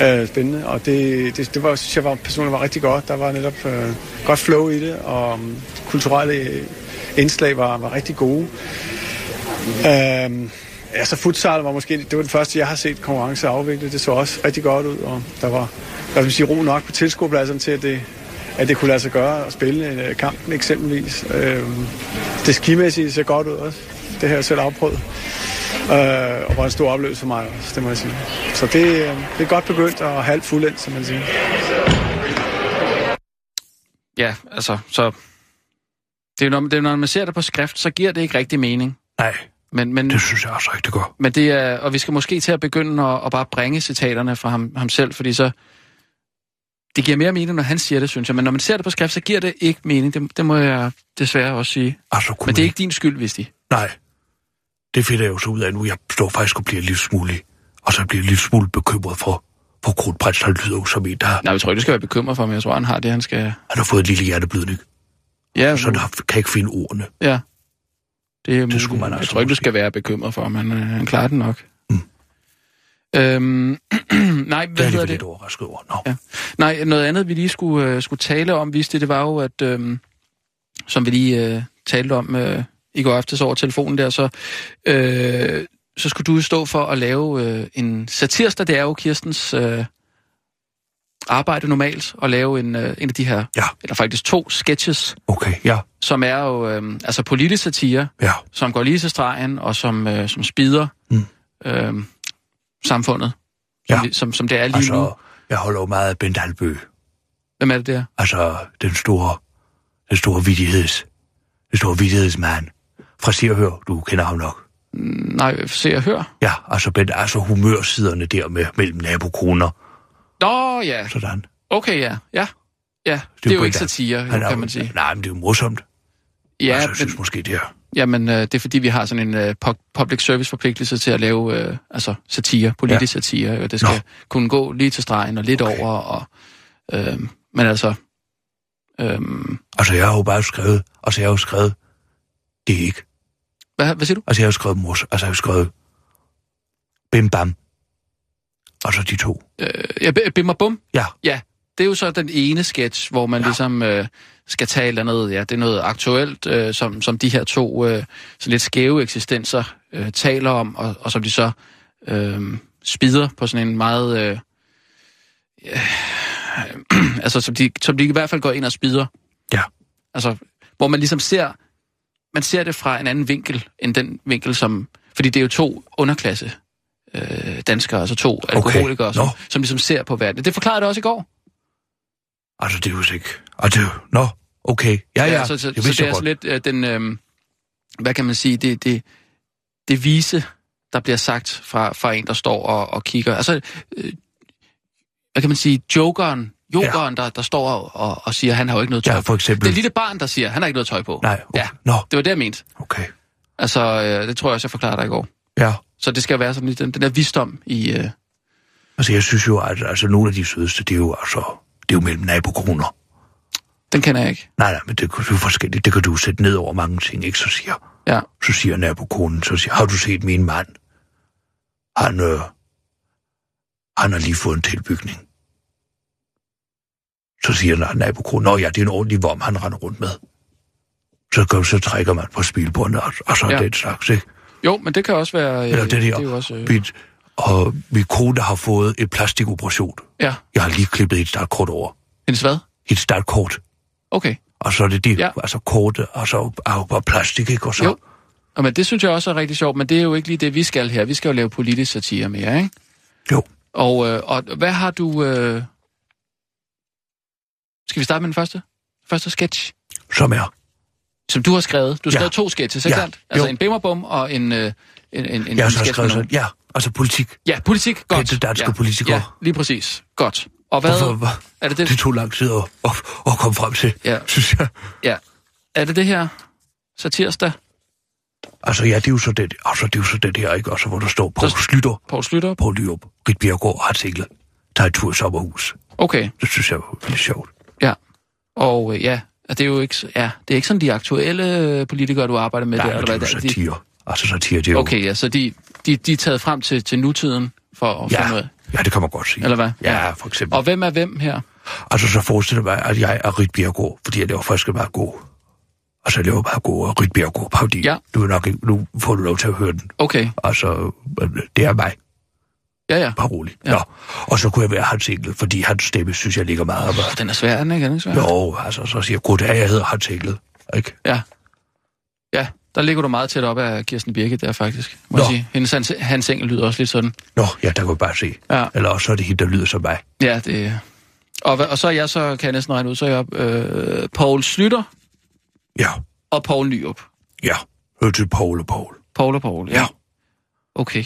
øh, spændende, og det, det, det var, synes jeg var, personligt var rigtig godt. Der var netop øh, godt flow i det, og mm, kulturelle øh, indslag var, var rigtig gode. Øh, altså futsal var måske, det var den første, jeg har set konkurrence afviklet. Det så også rigtig godt ud, og der var, der vil sige, ro nok på tilskuerpladserne til, at det, at det kunne lade sig gøre at spille øh, en kamp eksempelvis. Øh, det skimæssige ser godt ud også. Det her selv afprøvet. Øh, og var en stor oplevelse for mig også, det må jeg sige. Så det, øh, det er godt begyndt og halvt fuldendt, som man siger. Ja, altså, så... Det er, jo, når, det er, når man ser det på skrift, så giver det ikke rigtig mening. Nej, Men, men, det synes jeg også det gør. men det er, og vi skal måske til at begynde at, at bare bringe citaterne fra ham, ham selv, fordi så... Det giver mere mening, når han siger det, synes jeg. Men når man ser det på skrift, så giver det ikke mening. Det, det må jeg desværre også sige. Altså, Men det er ikke din skyld, hvis de. Nej, det finder jeg jo så ud af nu. Jeg står faktisk og bliver lidt smule, og så bliver jeg lidt smule bekymret for, for kronprins, han lyder jo som en, der Nej, jeg tror ikke, du skal være bekymret for, men jeg tror, han har det, han skal... han har fået en lille hjerteblødning, Ja, så han kan ikke finde ordene. ja. Det, er Det skulle man Jeg altså tror ikke, du skal være bekymret for, men øh, han klarer den nok. Mm. Øhm, [CLEARS THROAT] nej, Det er hvad jeg hedder lidt det? lidt overrasket over. Nå. Ja. Nej, noget andet, vi lige skulle, øh, skulle tale om, viste det, var jo, at øhm, som vi lige øh, talte om øh, i går aftes over telefonen der, så, øh, så skulle du stå for at lave øh, en satirsdag. Det er jo Kirstens øh, arbejde normalt, at lave en, øh, en af de her, Ja. eller faktisk to sketches, Okay, ja, som er jo øh, altså politisk satire, ja. som går lige til stregen, og som, øh, som spider Mm. øh, samfundet, Ja. som, som, som det er lige nu. Altså, jeg holder jo meget af Bent Albø. Hvem er det der? Altså, den store, den store vidigheds, den store vidighedsmand. Fra Se og Hør, du kender ham nok. Nej, se og hør. Ja, altså, Bent, altså humørsiderne der med, mellem nabokoner. Nå, ja. Sådan. Okay, ja. Ja, ja. Det er jo ikke satire, Han kan man sige. Nej, men det er jo morsomt. Ja, altså, jeg synes men, måske, det er... jamen, øh, det er fordi, vi har sådan en øh, pu- public service forpligtelse til at lave øh, altså satire, politisk ja. satire. Og det skal Nå. Kunne gå lige til stregen og lidt okay. over. Og, øh, men altså... Øh, Altså, jeg har jo bare skrevet... Altså, jeg har jo skrevet... Det er ikke. Hvad, hvad siger du? Altså, jeg har jo skrevet mors... Altså, jeg har jo skrevet... Bim Bam. Og så de to. Øh, ja, Bim og Bum. Ja. Ja, det er jo så den ene sketch, hvor man Ja. ligesom øh, skal tage et eller andet, ja, det er noget aktuelt, øh, som, som de her to øh, sådan lidt skæve eksistenser øh, taler om, og, og som de så øh, spider på sådan en meget... Øh, øh, [CLEARS THROAT] altså, som de, som de i hvert fald går ind og spider. Ja. Altså, hvor man ligesom ser, man ser det fra en anden vinkel, end den vinkel, som... Fordi det er jo to underklasse øh, danskere, altså to alkoholikere, som, Nå. som ligesom ser på verden. Det forklarede det også i går. Altså, det er jo ikke... Jo... Nå, okay. Ja, ja, så, så, det så vidste det er godt. lidt øh, den, øh, hvad kan man sige, det, det, det vise, der bliver sagt fra, fra en, der står og, og kigger. Altså, øh, hvad kan man sige, jokeren, jokeren, ja. der, der står og, og siger, han har jo ikke noget tøj Ja, for eksempel... Det er lille barn, der siger, han har ikke noget tøj på. Nej, okay. Ja. Nå, Det var det, jeg mente. okay. Altså, øh, det tror jeg også, jeg forklarede dig i går. Ja. Så det skal være sådan lidt den, den der visdom i... Øh, Altså, jeg synes jo, at altså, nogle af de sødeste, det er jo altså... Det er jo mellem nabokroner. den kender jeg ikke. Nej, nej, men det, det er jo forskelligt. Det kan du sætte ned over mange ting, ikke? Så siger, Ja. så siger nabokonen, så siger, har du set min mand? Han, øh, han har lige fået en tilbygning. Så siger nabokonen, nå ja, det er en ordentlig vom, han render rundt med. Så, går, så trækker man på spilbåndet, og, og så ja. Den slags, ikke? Jo, men det kan også være... Øh, Eller det der, det er jo også, øh, mit, og min kone har fået et plastikoperation. ja. Jeg har lige klippet et startkort over. Hendes hvad? Et startkort. Okay. Og så er det det, ja. Altså kortet, og så er jo bare plastik, ikke? Og så, Jo. Og men det synes jeg også er rigtig sjovt, men det er jo ikke lige det, vi skal her. Vi skal jo lave politisk satire mere, ikke? jo. Og, øh, og hvad har du... Øh... Skal vi starte med den første? Første sketch, som er som du har skrevet. Du har Ja. skrevet to sketches, ikke Ja. sandt? Altså Jo. en bimmerbum og en, øh, en, en, en, Jeg har en så sketch skrevet sådan, ja, altså politik. Ja, politik. Godt. Kendte danske ja. politikere. Ja, lige præcis. Godt. Og hvad... Hvorfor, hvor, Er det det? det tog lang tid at, at, at komme frem til, Ja. synes jeg. Ja. Er det det her satirsdag? Altså ja, det er jo så det, altså, det, er jo så det her, ikke? Også hvor der står Poul Så- Slytter, Poul Slytter? Poul Lyrup, Rit Bjergård og Hans Engel. Tager en tur i sommerhus. Okay, Det synes jeg var lidt sjovt. Ja. Og øh, ja, og det er jo ikke, ja, det er ikke sådan de aktuelle øh, politikere, du arbejder med Nej, der, det er jo De- satire. Altså satire, det er jo... Okay, ja, så de, de, de er taget frem til, til nutiden for at Ja, finde af. ja, det kan man godt sige. Eller hvad? Ja, for eksempel. Og hvem er hvem her? Altså, så forestiller mig, at jeg er Rit Bjergård, fordi jeg laver faktisk bare god. Altså, jeg laver bare god Rit Bjergård parodi. Ja. Du vil nok ikke, nu får du lov til at høre den. Okay, Altså, det er mig. Ja, ja. Bare rolig. Ja. Nå. Og så kunne jeg være hans enkel, fordi hans stemme, synes jeg, ligger meget op. Den er svær, den ikke? Er den ikke svær? Jo, altså, så siger jeg, goddag, jeg hedder hans enkel. Ikke? Ja. Ja, der ligger du meget tæt op af Kirsten Birke der, faktisk. Må jeg Nå. sige. Hendes hans, hans engel lyder også lidt sådan. Nå, ja, der kan jeg bare se. Ja. Eller også så er det hende, der lyder som mig. Ja, det... Og, og så er jeg så, kan jeg næsten regne ud, så er jeg øh, Paul Slytter Ja, og Paul Nyrup. ja. Hør til Paul og Paul. Paul og Paul, ja. Ja. Okay.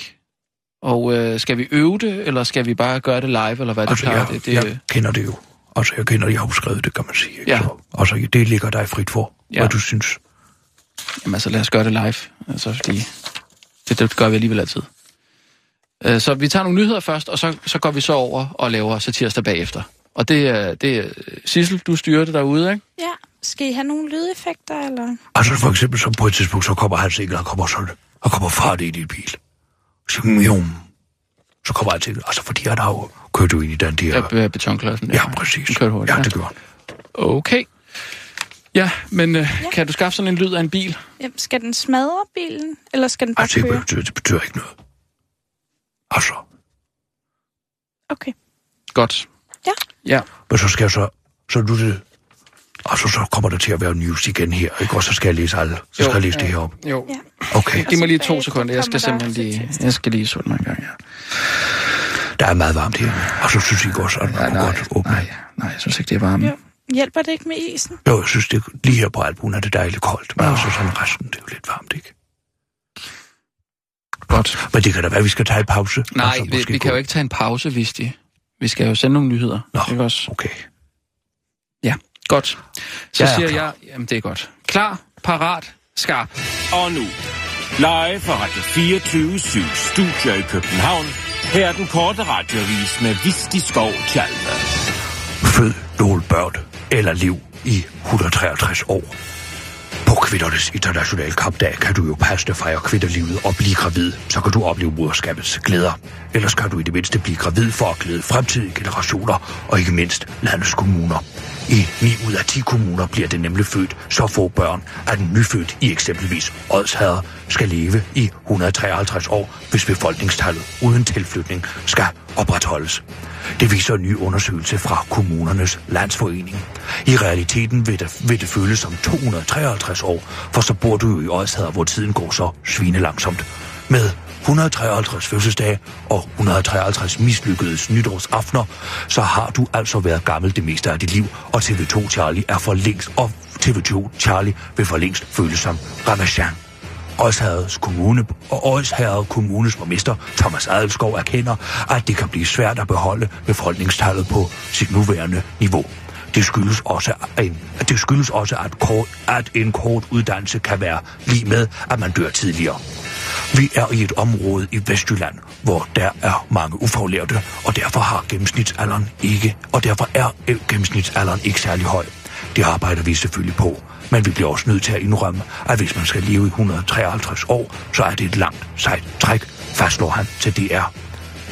Og øh, skal vi øve det, eller skal vi bare gøre det live, eller hvad det Altså, plejer? jeg, det, det, jeg kender det jo. Altså, jeg kender, jeg har skrevet det, kan man sige. Ikke? Ja. Så, altså, det ligger dig frit for, Ja. hvad du synes. Jamen altså, lad os gøre det live. Altså, fordi det, det gør vi alligevel altid. Øh, Så vi tager nogle nyheder først, og så, så går vi så over og laver satirsdag bagefter. Og det er, det er Sissel, du styrer det derude, ikke? Ja. Skal I have nogle lydeffekter, eller? Altså, for eksempel, så på et tidspunkt, så kommer hans enkel, han kommer sådan, han kommer fart ind i en bil. Så, kommer han til, altså, fordi han har jo kørt jo ind i den der... Ja. Be- betonklodsen. Ja, præcis. Den kørte hurtigt, Ja, det gør han. Okay. Ja, men øh, ja. kan du skaffe sådan en lyd af en bil? Jamen, skal den smadre bilen, eller skal den bare Altså, det køre? betyder, det betyder ikke noget. Altså, Okay. Godt. Ja. Ja. men så skal jeg så, så nu det, altså, så kommer der til at være news igen her, ikke? Og så skal jeg læse alle, så skal Jo. jeg læse det her op. Jo. Ja. Okay, Giv mig lige så to sekunder. Jeg skal simpelthen lige... Jeg skal lige sunde mig en gang, ja. der er meget varmt her. Og så synes jeg også, at man ja nej, godt åbne. nej, nej, jeg synes ikke, det er varme. Jo. Hjælper det ikke med isen? Jo, jeg synes, det, lige her på albuen er det dejligt koldt, men altså sådan resten, det er jo lidt varmt, ikke? Godt. Men det kan da være, at vi skal tage en pause. Nej, og så vi, vi kan jo ikke tage en pause, hvis de... Vi skal jo sende nogle nyheder. Nå. Ikke også? Okay. Ja, godt. Så Jeg er siger jeg... Jamen, det er godt. Klar, parat, skarp. Og nu, live fra Radio 24 7 Studio i København. Her er den korte radiovis med Visti Skov Tjalve. Fød nogle børn eller liv i 163 år. På kvindernes internationale kampdag kan du jo passende fejre kvinderlivet og blive gravid. Så kan du opleve moderskabets glæder. Ellers kan du i det mindste blive gravid for at glæde fremtidige generationer og ikke mindst landets kommuner. I 9 ud af 10 kommuner bliver det nemlig født så få børn, at en nyfødt i eksempelvis Odshader skal leve i 153 år, hvis befolkningstallet uden tilflytning skal opretholdes. Det viser en ny undersøgelse fra kommunernes landsforening. I realiteten vil det, vil det føles som 253 år, for så bor du jo i Odshader, hvor tiden går så svinelangsomt. Med 153 fødselsdage og 153 mislykkede nytårsaftener, så har du altså været gammel det meste af dit liv, og TV2 Charlie er for længst, og TV2 Charlie vil for længst føles som Ramachan. Odsherreds Kommune og Odsherred Kommunes borgmester Thomas Adelskov erkender, at det kan blive svært at beholde befolkningstallet på sit nuværende niveau. Det skyldes også, en, det skyldes også at, kort, at en kort uddannelse kan være lige med, at man dør tidligere. Vi er i et område i Vestjylland, hvor der er mange ufaglærte, og derfor har gennemsnitsalderen ikke, og derfor er gennemsnitsalderen ikke særlig høj. Det arbejder vi selvfølgelig på, men vi bliver også nødt til at indrømme, at hvis man skal leve i 153 år, så er det et langt, sejt træk, fastslår han til DR.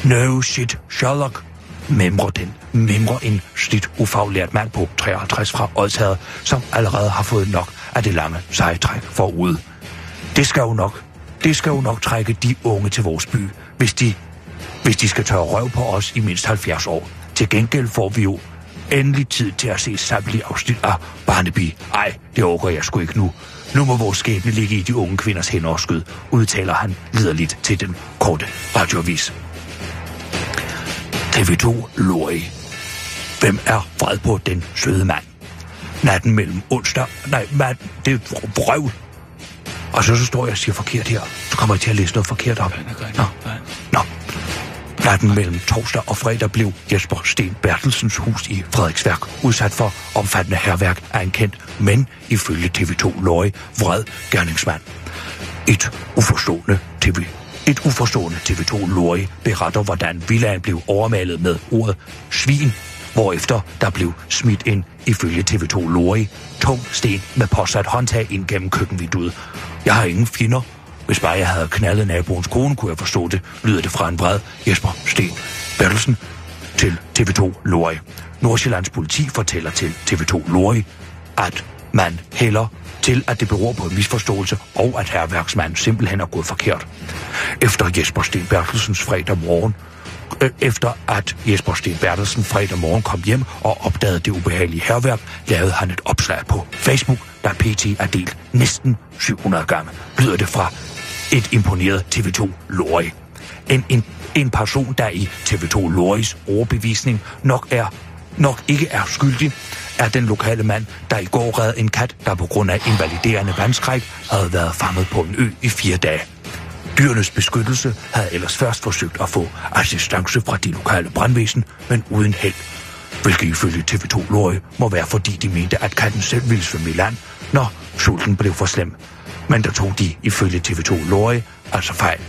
No shit, Sherlock, memrer den, memrer en slidt ufaglært mand på 53 fra Odshavet, som allerede har fået nok af det lange seje træk forud. Det skal jo nok, det skal jo nok trække de unge til vores by, hvis de, hvis de skal tørre røv på os i mindst 70 år. Til gengæld får vi jo endelig tid til at se samtlige afsnit af Barnaby. Ej, det overgår jeg sgu ikke nu. Nu må vores skæbne ligge i de unge kvinders hænder og skød, udtaler han liderligt til den korte radioavis. TV2 Lori. Hvem er vred på den søde mand? Natten mellem onsdag... Nej, mand, det er vrøvl. Og så, så står jeg og siger forkert her. Så kommer jeg til at læse noget forkert op. Nå. Nå. Natten mellem torsdag og fredag blev Jesper Sten Bertelsens hus i Frederiksværk udsat for omfattende herværk af en kendt, men ifølge TV2 Løje vred gerningsmand. Et uforstående TV et uforstående TV2 Lori beretter, hvordan villaen blev overmalet med ordet svin, hvorefter der blev smidt en, ifølge TV2 Lori, tung sten med påsat håndtag ind gennem køkkenvinduet. Jeg har ingen fjender. Hvis bare jeg havde knaldet naboens kone, kunne jeg forstå det, lyder det fra en vred Jesper Sten Bertelsen til TV2 Lorry. Nordsjællands politi fortæller til TV2 Lorry, at man hælder til, at det beror på en misforståelse, og at herværksmanden simpelthen er gået forkert. Efter Jesper Sten Bertelsens fredag morgen øh, efter at Jesper Sten Bertelsen fredag morgen kom hjem og opdagede det ubehagelige herværk, lavede han et opslag på Facebook, der PT er delt næsten 700 gange, lyder det fra et imponeret TV2 Lori. En, en, en person, der i TV2 Loris overbevisning nok er nok ikke er skyldig, er den lokale mand, der i går redde en kat, der på grund af invaliderende vandskræk havde været fanget på en ø i fire dage. Dyrenes beskyttelse havde ellers først forsøgt at få assistance fra de lokale brandvæsen, men uden held. Hvilket ifølge TV2 Lorry må være fordi de mente, at katten selv ville svømme i land, når sulten blev for slem. Men der tog de ifølge TV2 Lorry altså fejl.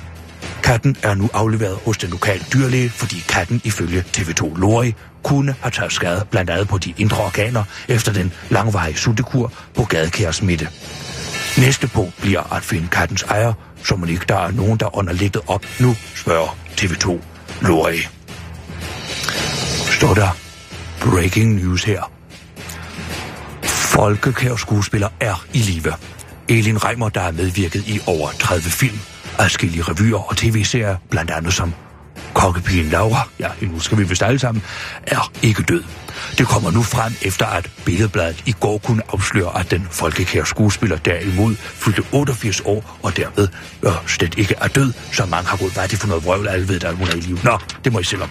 Katten er nu afleveret hos den lokale dyrlæge, fordi katten ifølge TV2 Lorry kunne have taget skade blandt andet på de indre organer efter den langvarige sultekur på gadekærs midte. Næste punkt bliver at finde kattens ejer, så man ikke der er nogen, der under lidt op nu, spørger TV2 Lorry. Står der breaking news her. Folkekær skuespiller er i live. Elin Reimer, der har medvirket i over 30 film, adskillige revyer og tv-serier, blandt andet som Kokkepigen Laura, ja, nu skal vi vist alle sammen, er ikke død. Det kommer nu frem efter, at Billedbladet i går kunne afsløre, at den folkekære skuespiller derimod fyldte 88 år, og dermed øh, slet ikke er død, så mange har gået, hvad er det for noget vrøvl, alle ved, at hun er i live. Nå, det må I selv om.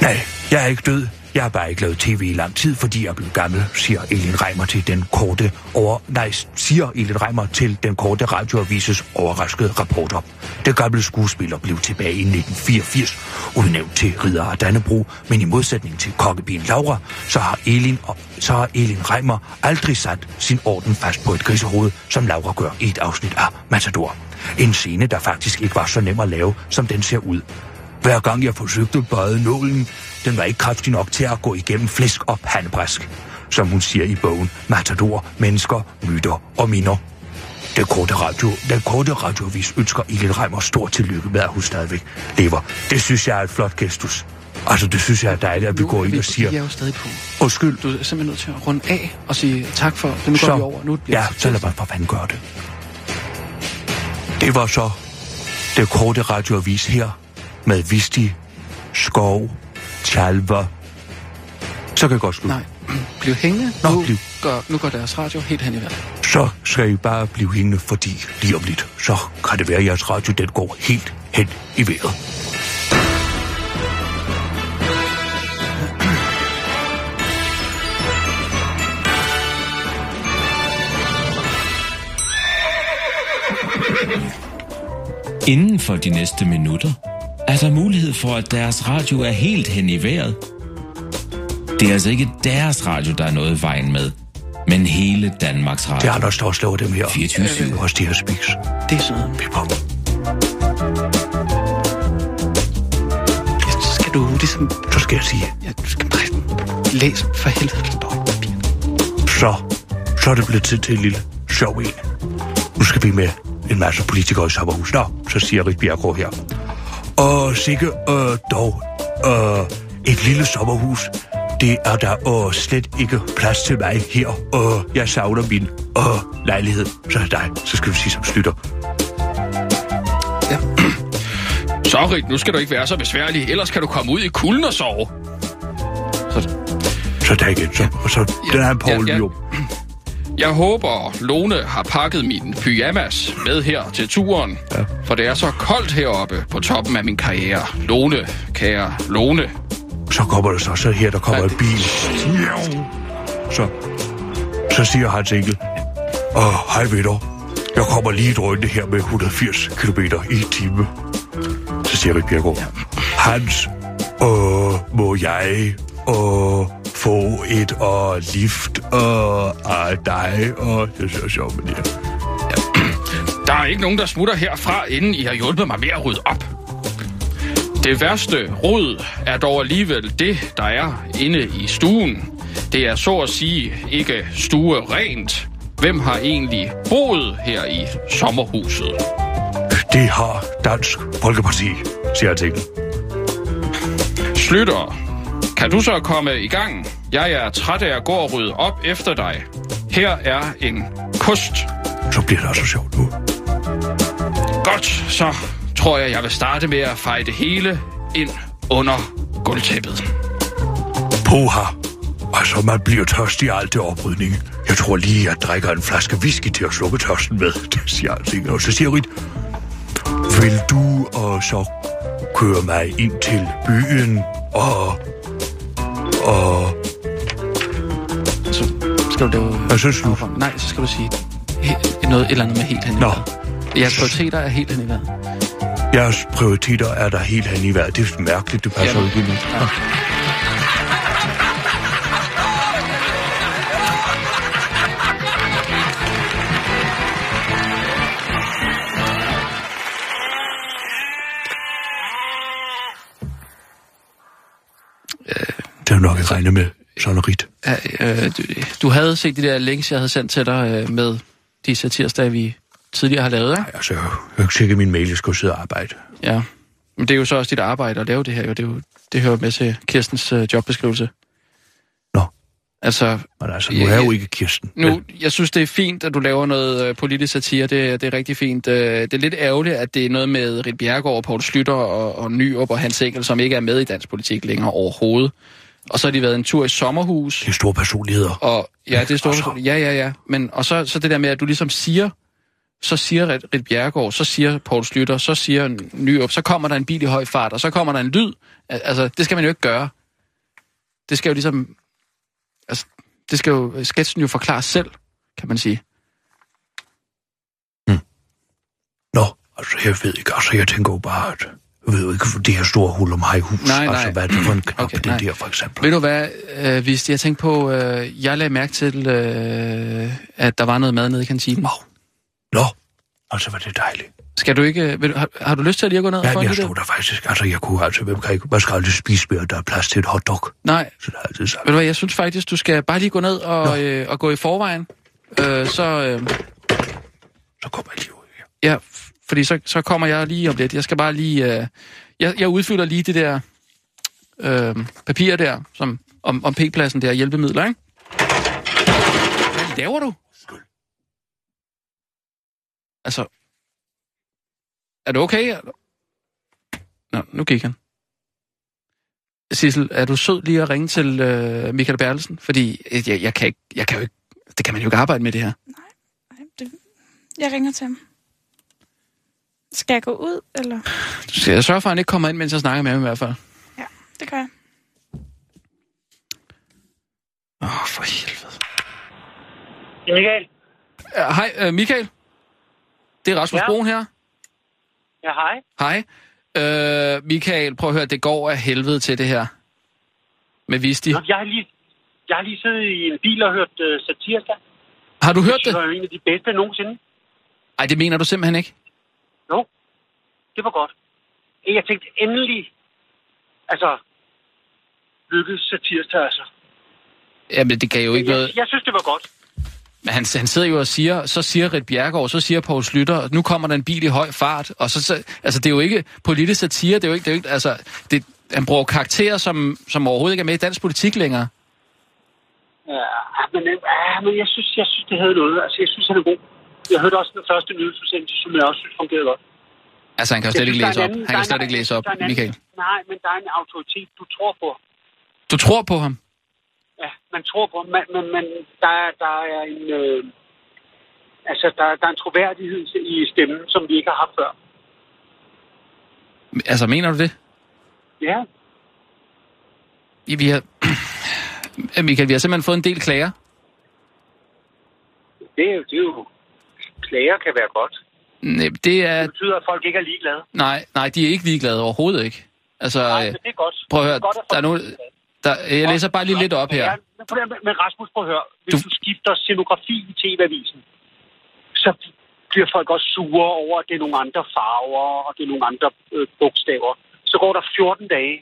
Nej, jeg er ikke død. Jeg har bare ikke lavet tv i lang tid, fordi jeg er blevet gammel, siger Elin Reimer til den korte over... Nej, siger Elin Reimer til den korte radioavises overraskede rapporter. Det gamle skuespiller blev tilbage i 1984 udnævnt til ridder af Dannebro, men i modsætning til kokkebien Laura, så har Elin, så har Elin Reimer aldrig sat sin orden fast på et grisehoved, som Laura gør i et afsnit af Matador. En scene, der faktisk ikke var så nem at lave, som den ser ud. Hver gang jeg forsøgte at bøje nålen, den var ikke kraftig nok til at gå igennem flæsk og pandebræsk. Som hun siger i bogen Matador, Mennesker, Myter og Minder. Den korte, radio, den korte radiovis ønsker Elin Reimer stor tillykke med, at hun stadigvæk lever. Det synes jeg er et flot gestus. Altså, det synes jeg er dejligt, at vi Nu går ind og siger, Vi er jo stadig på. undskyld, Du er simpelthen nødt til at runde af og sige tak for, det nu går så, vi over. Nu bliver ja, så lad mig for fanden gøre det. Det var så det korte radioavis her med Visti, Skov, Tjalver. Så kan jeg godt slutte. Nej, bliv hængende. Nå, nu, bliv. Går, nu går deres radio helt hen i vejret. Så skal I bare blive hængende, fordi lige om lidt, så kan det være, at jeres radio den går helt hen i vejret. Inden for de næste minutter er der mulighed for, at deres radio er helt hen i vejret. Det er altså ikke deres radio, der er noget i vejen med, men hele Danmarks Det er Radio. Anders, der slår dem her. 24/7. Hos de her speaks. Det er sådan. Er. Så skal du ligesom... Så skal jeg sige, Ja, du skal bare læse for helvede, der står så, så er det blevet tid til en lille sjov en. Nu skal vi med en masse politikere i sommerhus. Nå, så siger Rik Bjergård her. Og sikke øh, dog øh, et lille sommerhus. Det er der øh, slet ikke plads til mig her. Øh, jeg savner min øh, lejlighed. Så er dig, så skal vi sige som slutter. [CLEARS THROAT] Sorry, nu skal du ikke være så besværlig, ellers kan du komme ud i kulden og sove. Så, Så der igen, så, og så den her Paul ja, ja. jo. Jeg håber, Lone har pakket min pyjamas med her til turen. Ja. For det er så koldt heroppe på toppen af min karriere. Lone, kære Lone. Så kommer der så, så her, der kommer Ja, en det- bil. Så, så siger Hans Engel, Åh, hej venner. Jeg kommer lige drønende her med 180 km i time. Så siger Rik Bjergård, Hans, øh, må jeg øh, få et og lift øh, af dig? Og det er så sjovt med det. [CLEARS THROAT] Der er ikke nogen, der smutter herfra, inden I har hjulpet mig med at rydde op. Det værste rod er dog alligevel det, der er inde i stuen. Det er så at sige ikke stue rent. Hvem har egentlig boet her i sommerhuset? Det har Dansk Folkeparti, siger Engel. Slytter, kan du så komme i gang? Jeg er træt af at gå og rydde op efter dig. Her er en kost. Så bliver det også sjovt nu. Godt, så tror jeg, jeg vil starte med at feje det hele ind under gulvtæppet. Poha. Altså, man bliver tørstig af alt det oprydning. Jeg tror lige, jeg drikker en flaske whisky til at slukke tørsten med. [LAUGHS] Det siger altså ikke noget. Så siger Rit, vil du og så køre mig ind til byen og... og... Så skal du lave... Synes du? Nej, så skal du sige he- noget et eller andet med helt hen i Nå. vejret. Jeres prioriteter er helt hen i vejret. Jeres prioriteter er der helt hen i vejret. Det er mærkeligt, det passer Jamen, ikke ja. Det er jo nok ikke regnet med sådan rit. Ja, øh, du, du havde set de der links, jeg havde sendt til dig øh, med de satirsdage, vi tidligere har lavet, ikke? Nej, altså, jeg har ikke tjekket min mail, jeg skal jo sidde og arbejde. Ja. Men det er jo så også dit arbejde at lave det her, jo. Det, er jo, det hører med til Kirstens øh, jobbeskrivelse. Nå. Altså, Men altså, nu er jeg jo ikke Kirsten. nu, jeg synes, det er fint, at du laver noget øh, politisk satire. Det, det er rigtig fint. Øh, det er lidt ærgerligt, at det er noget med Rit Bjergård, Poul Slytter og, og Nyrup og Hans Engel, som ikke er med i dansk politik længere overhovedet. Og så har de været en tur i sommerhus. Det er store personligheder. Og ja, det er Og så- stort. Ja, ja, ja. Men, og så, så det der med, at du ligesom siger, så siger Rit, Bjergård, så siger Poul Slytter, så siger Nyrup, så kommer der en bil i høj fart, og så kommer der en lyd. Al- Altså, det skal man jo ikke gøre. Det skal jo ligesom... Altså, det skal jo sketchen jo forklare selv, kan man sige. Nå, altså, jeg ved ikke. Altså, jeg tænker jo bare, at jeg ved jo ikke, det her store hul om hus. Nej, nej. Altså, hvad er det for en knap, Okay, okay, nej. den der, for eksempel? Ved du hvad, øh, hvis jeg tænkte på, øh, jeg lagde mærke til, øh, at der var noget mad nede i kantinen. Nå, altså, var det dejligt. Skal du ikke... øh, Vil har, har du lyst til at lige at gå ned og Ja, få en jeg stod der faktisk. Altså, jeg kunne altså, hvem kan ikke, man skal aldrig spise mere, der er plads til et hotdog. Nej, Så det er altid sagt. Ved du hvad, jeg synes faktisk, du skal bare lige gå ned og, øh, og gå i forvejen. Øh, så, øh, Så kommer jeg lige ud her. ja, fordi så, så kommer jeg lige om lidt. Jeg skal bare lige... Øh, jeg, jeg udfylder lige det der øh, papir der, som, om, om P-pladsen der, hjælpemidler, ikke? Hvad laver du? Altså, er du okay? Nå, nu gik han. Sissel, er du sød lige at ringe til øh, Michael Bertelsen? Fordi øh, jeg, jeg, kan ikke, jeg kan jo ikke, det kan man jo ikke arbejde med det her. Nej, det, jeg ringer til ham. Skal jeg gå ud, eller? Du skal sørge for, at han ikke kommer ind, mens jeg snakker med ham i hvert fald. Ja, det gør jeg. Åh, oh, for helvede. Michael? Uh, hej, uh, Michael. Det er Rasmus ja. Broen her. Ja, hej. Hej. Uh, Michael, prøv at høre, det går af helvede til det her. Med Visti. Nå, Jeg har lige, jeg har lige siddet i en bil og hørt uh, Satirka. Har du hørt Det det? var en af de bedste nogensinde. Nej, det mener du simpelthen ikke. Jo, det var godt. Jeg tænkte endelig, altså, lykkedes Satirka, altså. Jamen, det gav jo ikke noget. Jeg, jeg synes, det var godt. Men han, han sidder jo og siger, så siger Rit Bjergård, så siger Poul Slytter, nu kommer der en bil i høj fart, og så, så altså det er jo ikke politisk satire, det er jo ikke, det er jo ikke altså, det, han bruger karakterer, som, som overhovedet ikke er med i dansk politik længere. Ja, men, ja, men jeg, synes, jeg synes, det havde noget. Altså, jeg synes, han er god. Jeg hørte også den første nyhedsudsendelse, som jeg også synes fungerede godt. Altså, han kan jo slet ikke læse op. Han kan slet ikke læse op, Michael. Nej, men der er en autoritet, du tror på. Du tror på ham? Ja, man tror på, men, men, men der, er, der er en... Øh, altså, der, der er en troværdighed i stemmen, som vi ikke har haft før. Altså, mener du det? Ja, Ja, Vi har... [CLEARS THROAT] Michael, vi har simpelthen fået en del klager. det er jo... Det er jo klager kan være godt. Nej, det er... Det betyder, at folk ikke er ligeglade. Nej, nej, de er ikke ligeglade overhovedet ikke. Altså, Nej, men det er godt. prøv at høre, Det er godt, der er nogen... Der, jeg læser bare lige lidt op her. Ja, men, Rasmus, prøv at høre. Hvis Du- du, skifter scenografi i TV-avisen, så bliver folk også sure over, at det er nogle andre farver, og det er nogle andre øh, bogstaver. Så går der 14 dage,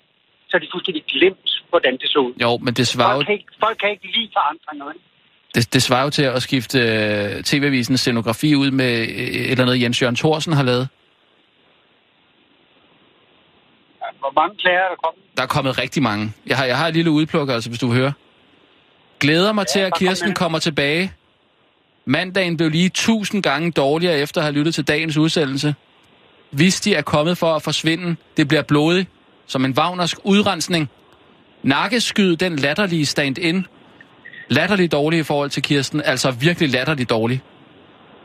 så er de fuldstændig glemt, hvordan det så ud. Jo, men det svarer Folk kan ikke, folk kan ikke lide forandringer. vel? Det, det svarer jo til at skifte øh, TV-avisens scenografi ud med øh, et eller andet, Jens Jørgen Thorsen har lavet. Ja, Hvor mange klager er der kommet? Der er kommet rigtig mange. Jeg har, jeg har et lille udpluk, altså, hvis du vil høre. Glæder mig til, at kom Kirsten med. kommer tilbage. Mandagen blev lige tusind gange dårligere efter at have lyttet til dagens udsendelse. Hvis de er kommet for at forsvinde, det bliver blodigt. som en Wagnersk udrensning. Nakkeskyd den latterlige stand-in. Latterligt dårlig i forhold til Kirsten. Altså virkelig latterligt dårlig.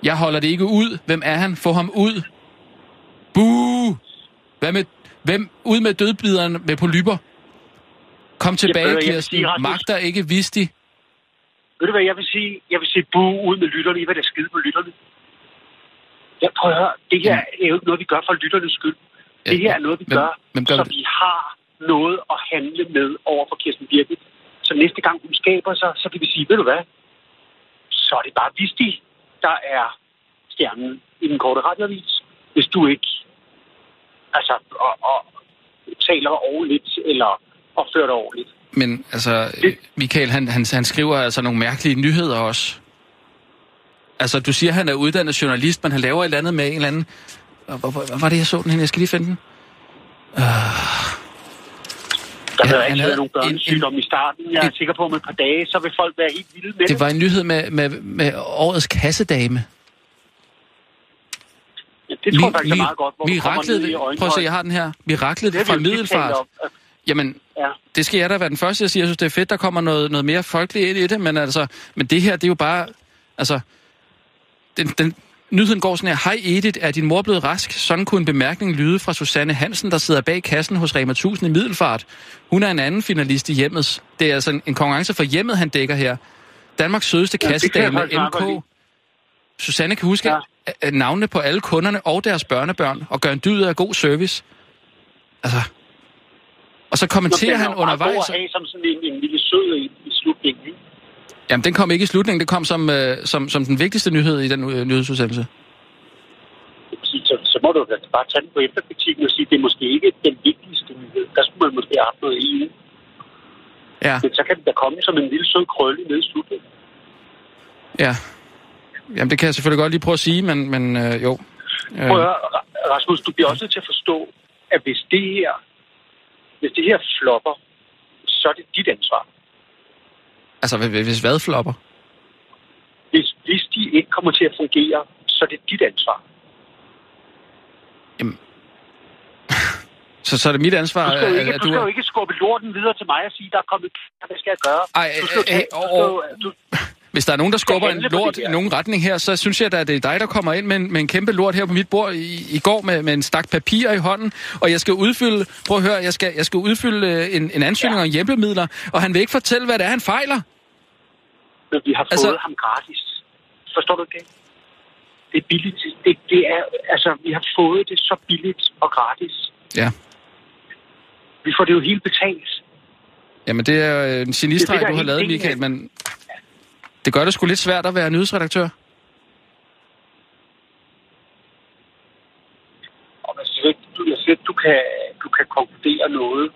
Jeg holder det ikke ud. Hvem er han? Få ham ud. Buh! Hvad med, hvem? Ud med dødbideren med polyper. Kom tilbage, hvad, jeg Kirsten. sige, Rasmus- Magter ikke Visti. Ved du hvad, jeg vil sige? Jeg vil sige bu ud med lytterne. I vil da skide på lytterne. Jeg prøver at høre. Det her er jo ikke noget, vi gør for lytternes skyld. Ja, Det her er noget, vi hvem- gør, hvem gør så det? vi har noget at handle med over for Kirsten Birgit. Så næste gang hun skaber sig, så kan vi sige, ved du hvad? Så er det bare Visti, der er stjernen i den korte radioavis. Hvis du ikke altså, og, og, taler ordentligt eller opfører dig ordentligt. Men altså, Michael, han, han, han skriver altså nogle mærkelige nyheder også. Altså, du siger, at han er uddannet journalist, men han laver et eller andet med en eller anden... Hvor, hvor, hvor var det, jeg så den hen? Jeg skal lige finde den. Uh, Der Ja, ja, ikke havde nogen børnesygdom i starten. Jeg er en- sikker på, at om et par dage, så vil folk være helt vilde med det var en nyhed med, med, med årets kassedame. Ja, det tror jeg faktisk er meget godt, hvor du kommer miraklet, ned i prøv at se, jeg har den her. Miraklet Det vi fra Middelfart. Jamen, Ja. det skal jeg da være den første, jeg siger. Jeg synes, det er fedt, der kommer noget, noget mere folkeligt ind i det, men altså, men det her, det er jo bare, altså, den, den, nyheden går sådan her. Hej Edith, er din mor blevet rask? Sådan kunne en bemærkning lyde fra Susanne Hansen, der sidder bag kassen hos Rema 1000 i Middelfart. Hun er en anden finalist i hjemmets. Det er altså en, en konkurrence for hjemmet, han dækker her. Danmarks sødeste Ja, kassedame, MK. Susanne kan huske ja. navnene på alle kunderne og deres børnebørn, og gøre en dyd af god service. Altså, og så kommenterer han undervejs... Det er have som sådan en, en lille sød ikke? Jamen, den kom ikke i slutningen. Det kom som, øh, som, som den vigtigste nyhed i den øh, nyhedsudsendelse. Så, så, må du da bare tage den på efterkritikken og sige, at det er måske ikke den vigtigste nyhed. Der skulle man måske have haft noget i. Ja, Men så kan den da komme som en lille sød krølle nede i slutningen. ja. Jamen, det kan jeg selvfølgelig godt lige prøve at sige, men, men øh, jo. Øh, Prøv at høre, Ra- Rasmus, du bliver også nødt til at forstå, at hvis det her, hvis det her flopper, så er det dit ansvar. Altså, hvis- hvad flopper? Hvis, hvis de ikke kommer til at fungere, så er det dit ansvar. [LAUGHS] Så, så er det mit ansvar, Du skal, jo ikke, at du du... skal jo ikke skubbe lorten videre til mig og sige, der er kommet hvad skal jeg gøre? Ej, du skal, øh, øh, du skal, jo- du, Hvis der er nogen, der skubber en lort i nogen retning her, så synes jeg at det er dig, der kommer ind med en, med en kæmpe lort her på mit bord i, i går med, med en stak papir i hånden, og jeg skal udfylde, prøv at høre, jeg skal, jeg skal udfylde øh, en, en ansøgning ja. om hjælpemidler, og han vil ikke fortælle, hvad det er, han fejler. men vi har fået Altså- ham gratis. Forstår du det? Det er billigt. Det, det er, altså, vi har fået det så billigt og gratis. Ja. Vi får det jo helt betalt. Jamen, det er øh, en genistreg, du har lavet, Michael, men det gør det sgu lidt svært at være nyhedsredaktør. Og jeg siger, du, jeg siger, du kan, du kan konkludere noget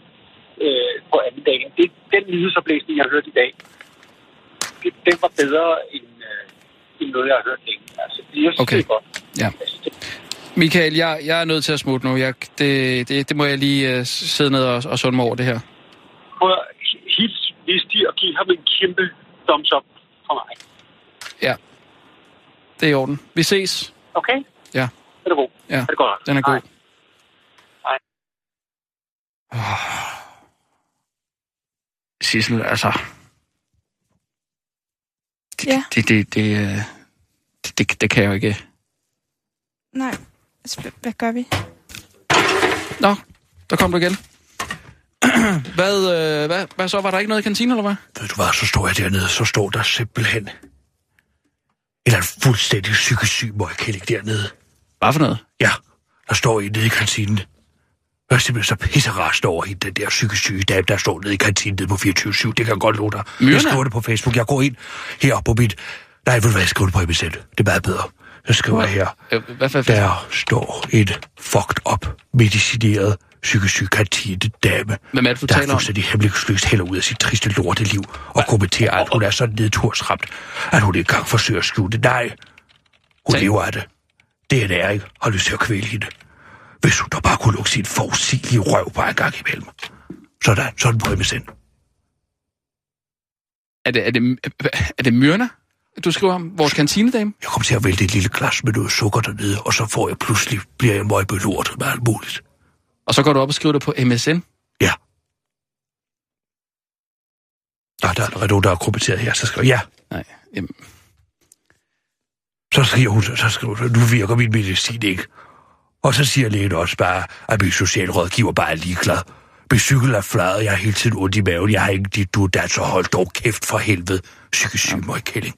øh, på anden dagen. Det, den nyhedsoplæsning, jeg har hørt i dag, det, den var bedre end, øh, end noget, jeg har hørt længe. Altså, det, jeg synes, Okay. det er godt. Ja. Michael, jeg, jeg er nødt til at smutte nu. Jeg, det, det, det må jeg lige uh, sidde ned og, og sunde mig over det her. Prøv at hils Visti og give ham en kæmpe thumbs up fra mig. Ja. Det er i orden. Vi ses. Okay? Ja. Er det god? Ja, Er det godt? den er god. Hej. Hej. Sissel, altså... Ja, Det, det, det, øh, det, det, det kan jeg jo ikke. nej. Altså, hvad- hvad gør vi? Nå, der kom du igen. [CLEARS THROAT] hvad, øh, hvad, hvad så? Var der ikke noget i kantinen, eller hvad? Ved du hvad, så står jeg dernede, så står der simpelthen en eller anden fuldstændig psykisk syg møgkælling dernede. Hvad for noget? Ja, der står en nede i kantinen. Jeg er simpelthen så pisserast over hende, den der psykisk syge dame, der står nede i kantinen nede på 24-7. Det kan jeg godt love dig. Jeg skriver det på Facebook. Jeg går ind her på mit... Nej, ved du hvad, jeg skriver det på MSN. Det er meget bedre. Jeg skriver jeg her. Øh, hvad for Der står en fucked up, medicineret, psykisk syg kantine dame, Hvem er det, du der taler om? fuldstændig hemmelighedsløst hælder ud af sit triste lorteliv og kommenterer, at hun er så nedtursramt, at hun ikke engang forsøger at skjule det. Nej, hun Tag- lever af det. Det er det, jeg ikke har lyst til at kvæle hende. Hvis hun da bare kunne lukke sin forudsigelige røv bare en gang imellem. Sådan, sådan på MSN. Er det, er det, er det Myrna, du skriver om? Vores kantinedame? Jeg kommer til at vælte et lille glas med noget sukker dernede, og så får jeg pludselig, bliver jeg møgbelort med alt muligt. Og så går du op og skriver det på MSN? Ja. Nå, der er allerede der er kommenteret her, så skriver. Ja. Nej, jamen. Så skriver hun, så skriver hun, nu virker min medicin ikke. Og så siger lægen også bare, at min socialrådgiver bare er ligeglad. Min cykel er flad, jeg har hele tiden ondt i maven, jeg har ikke dit du der så hold dog kæft for helvede. Psykisk syg, ja. kælling.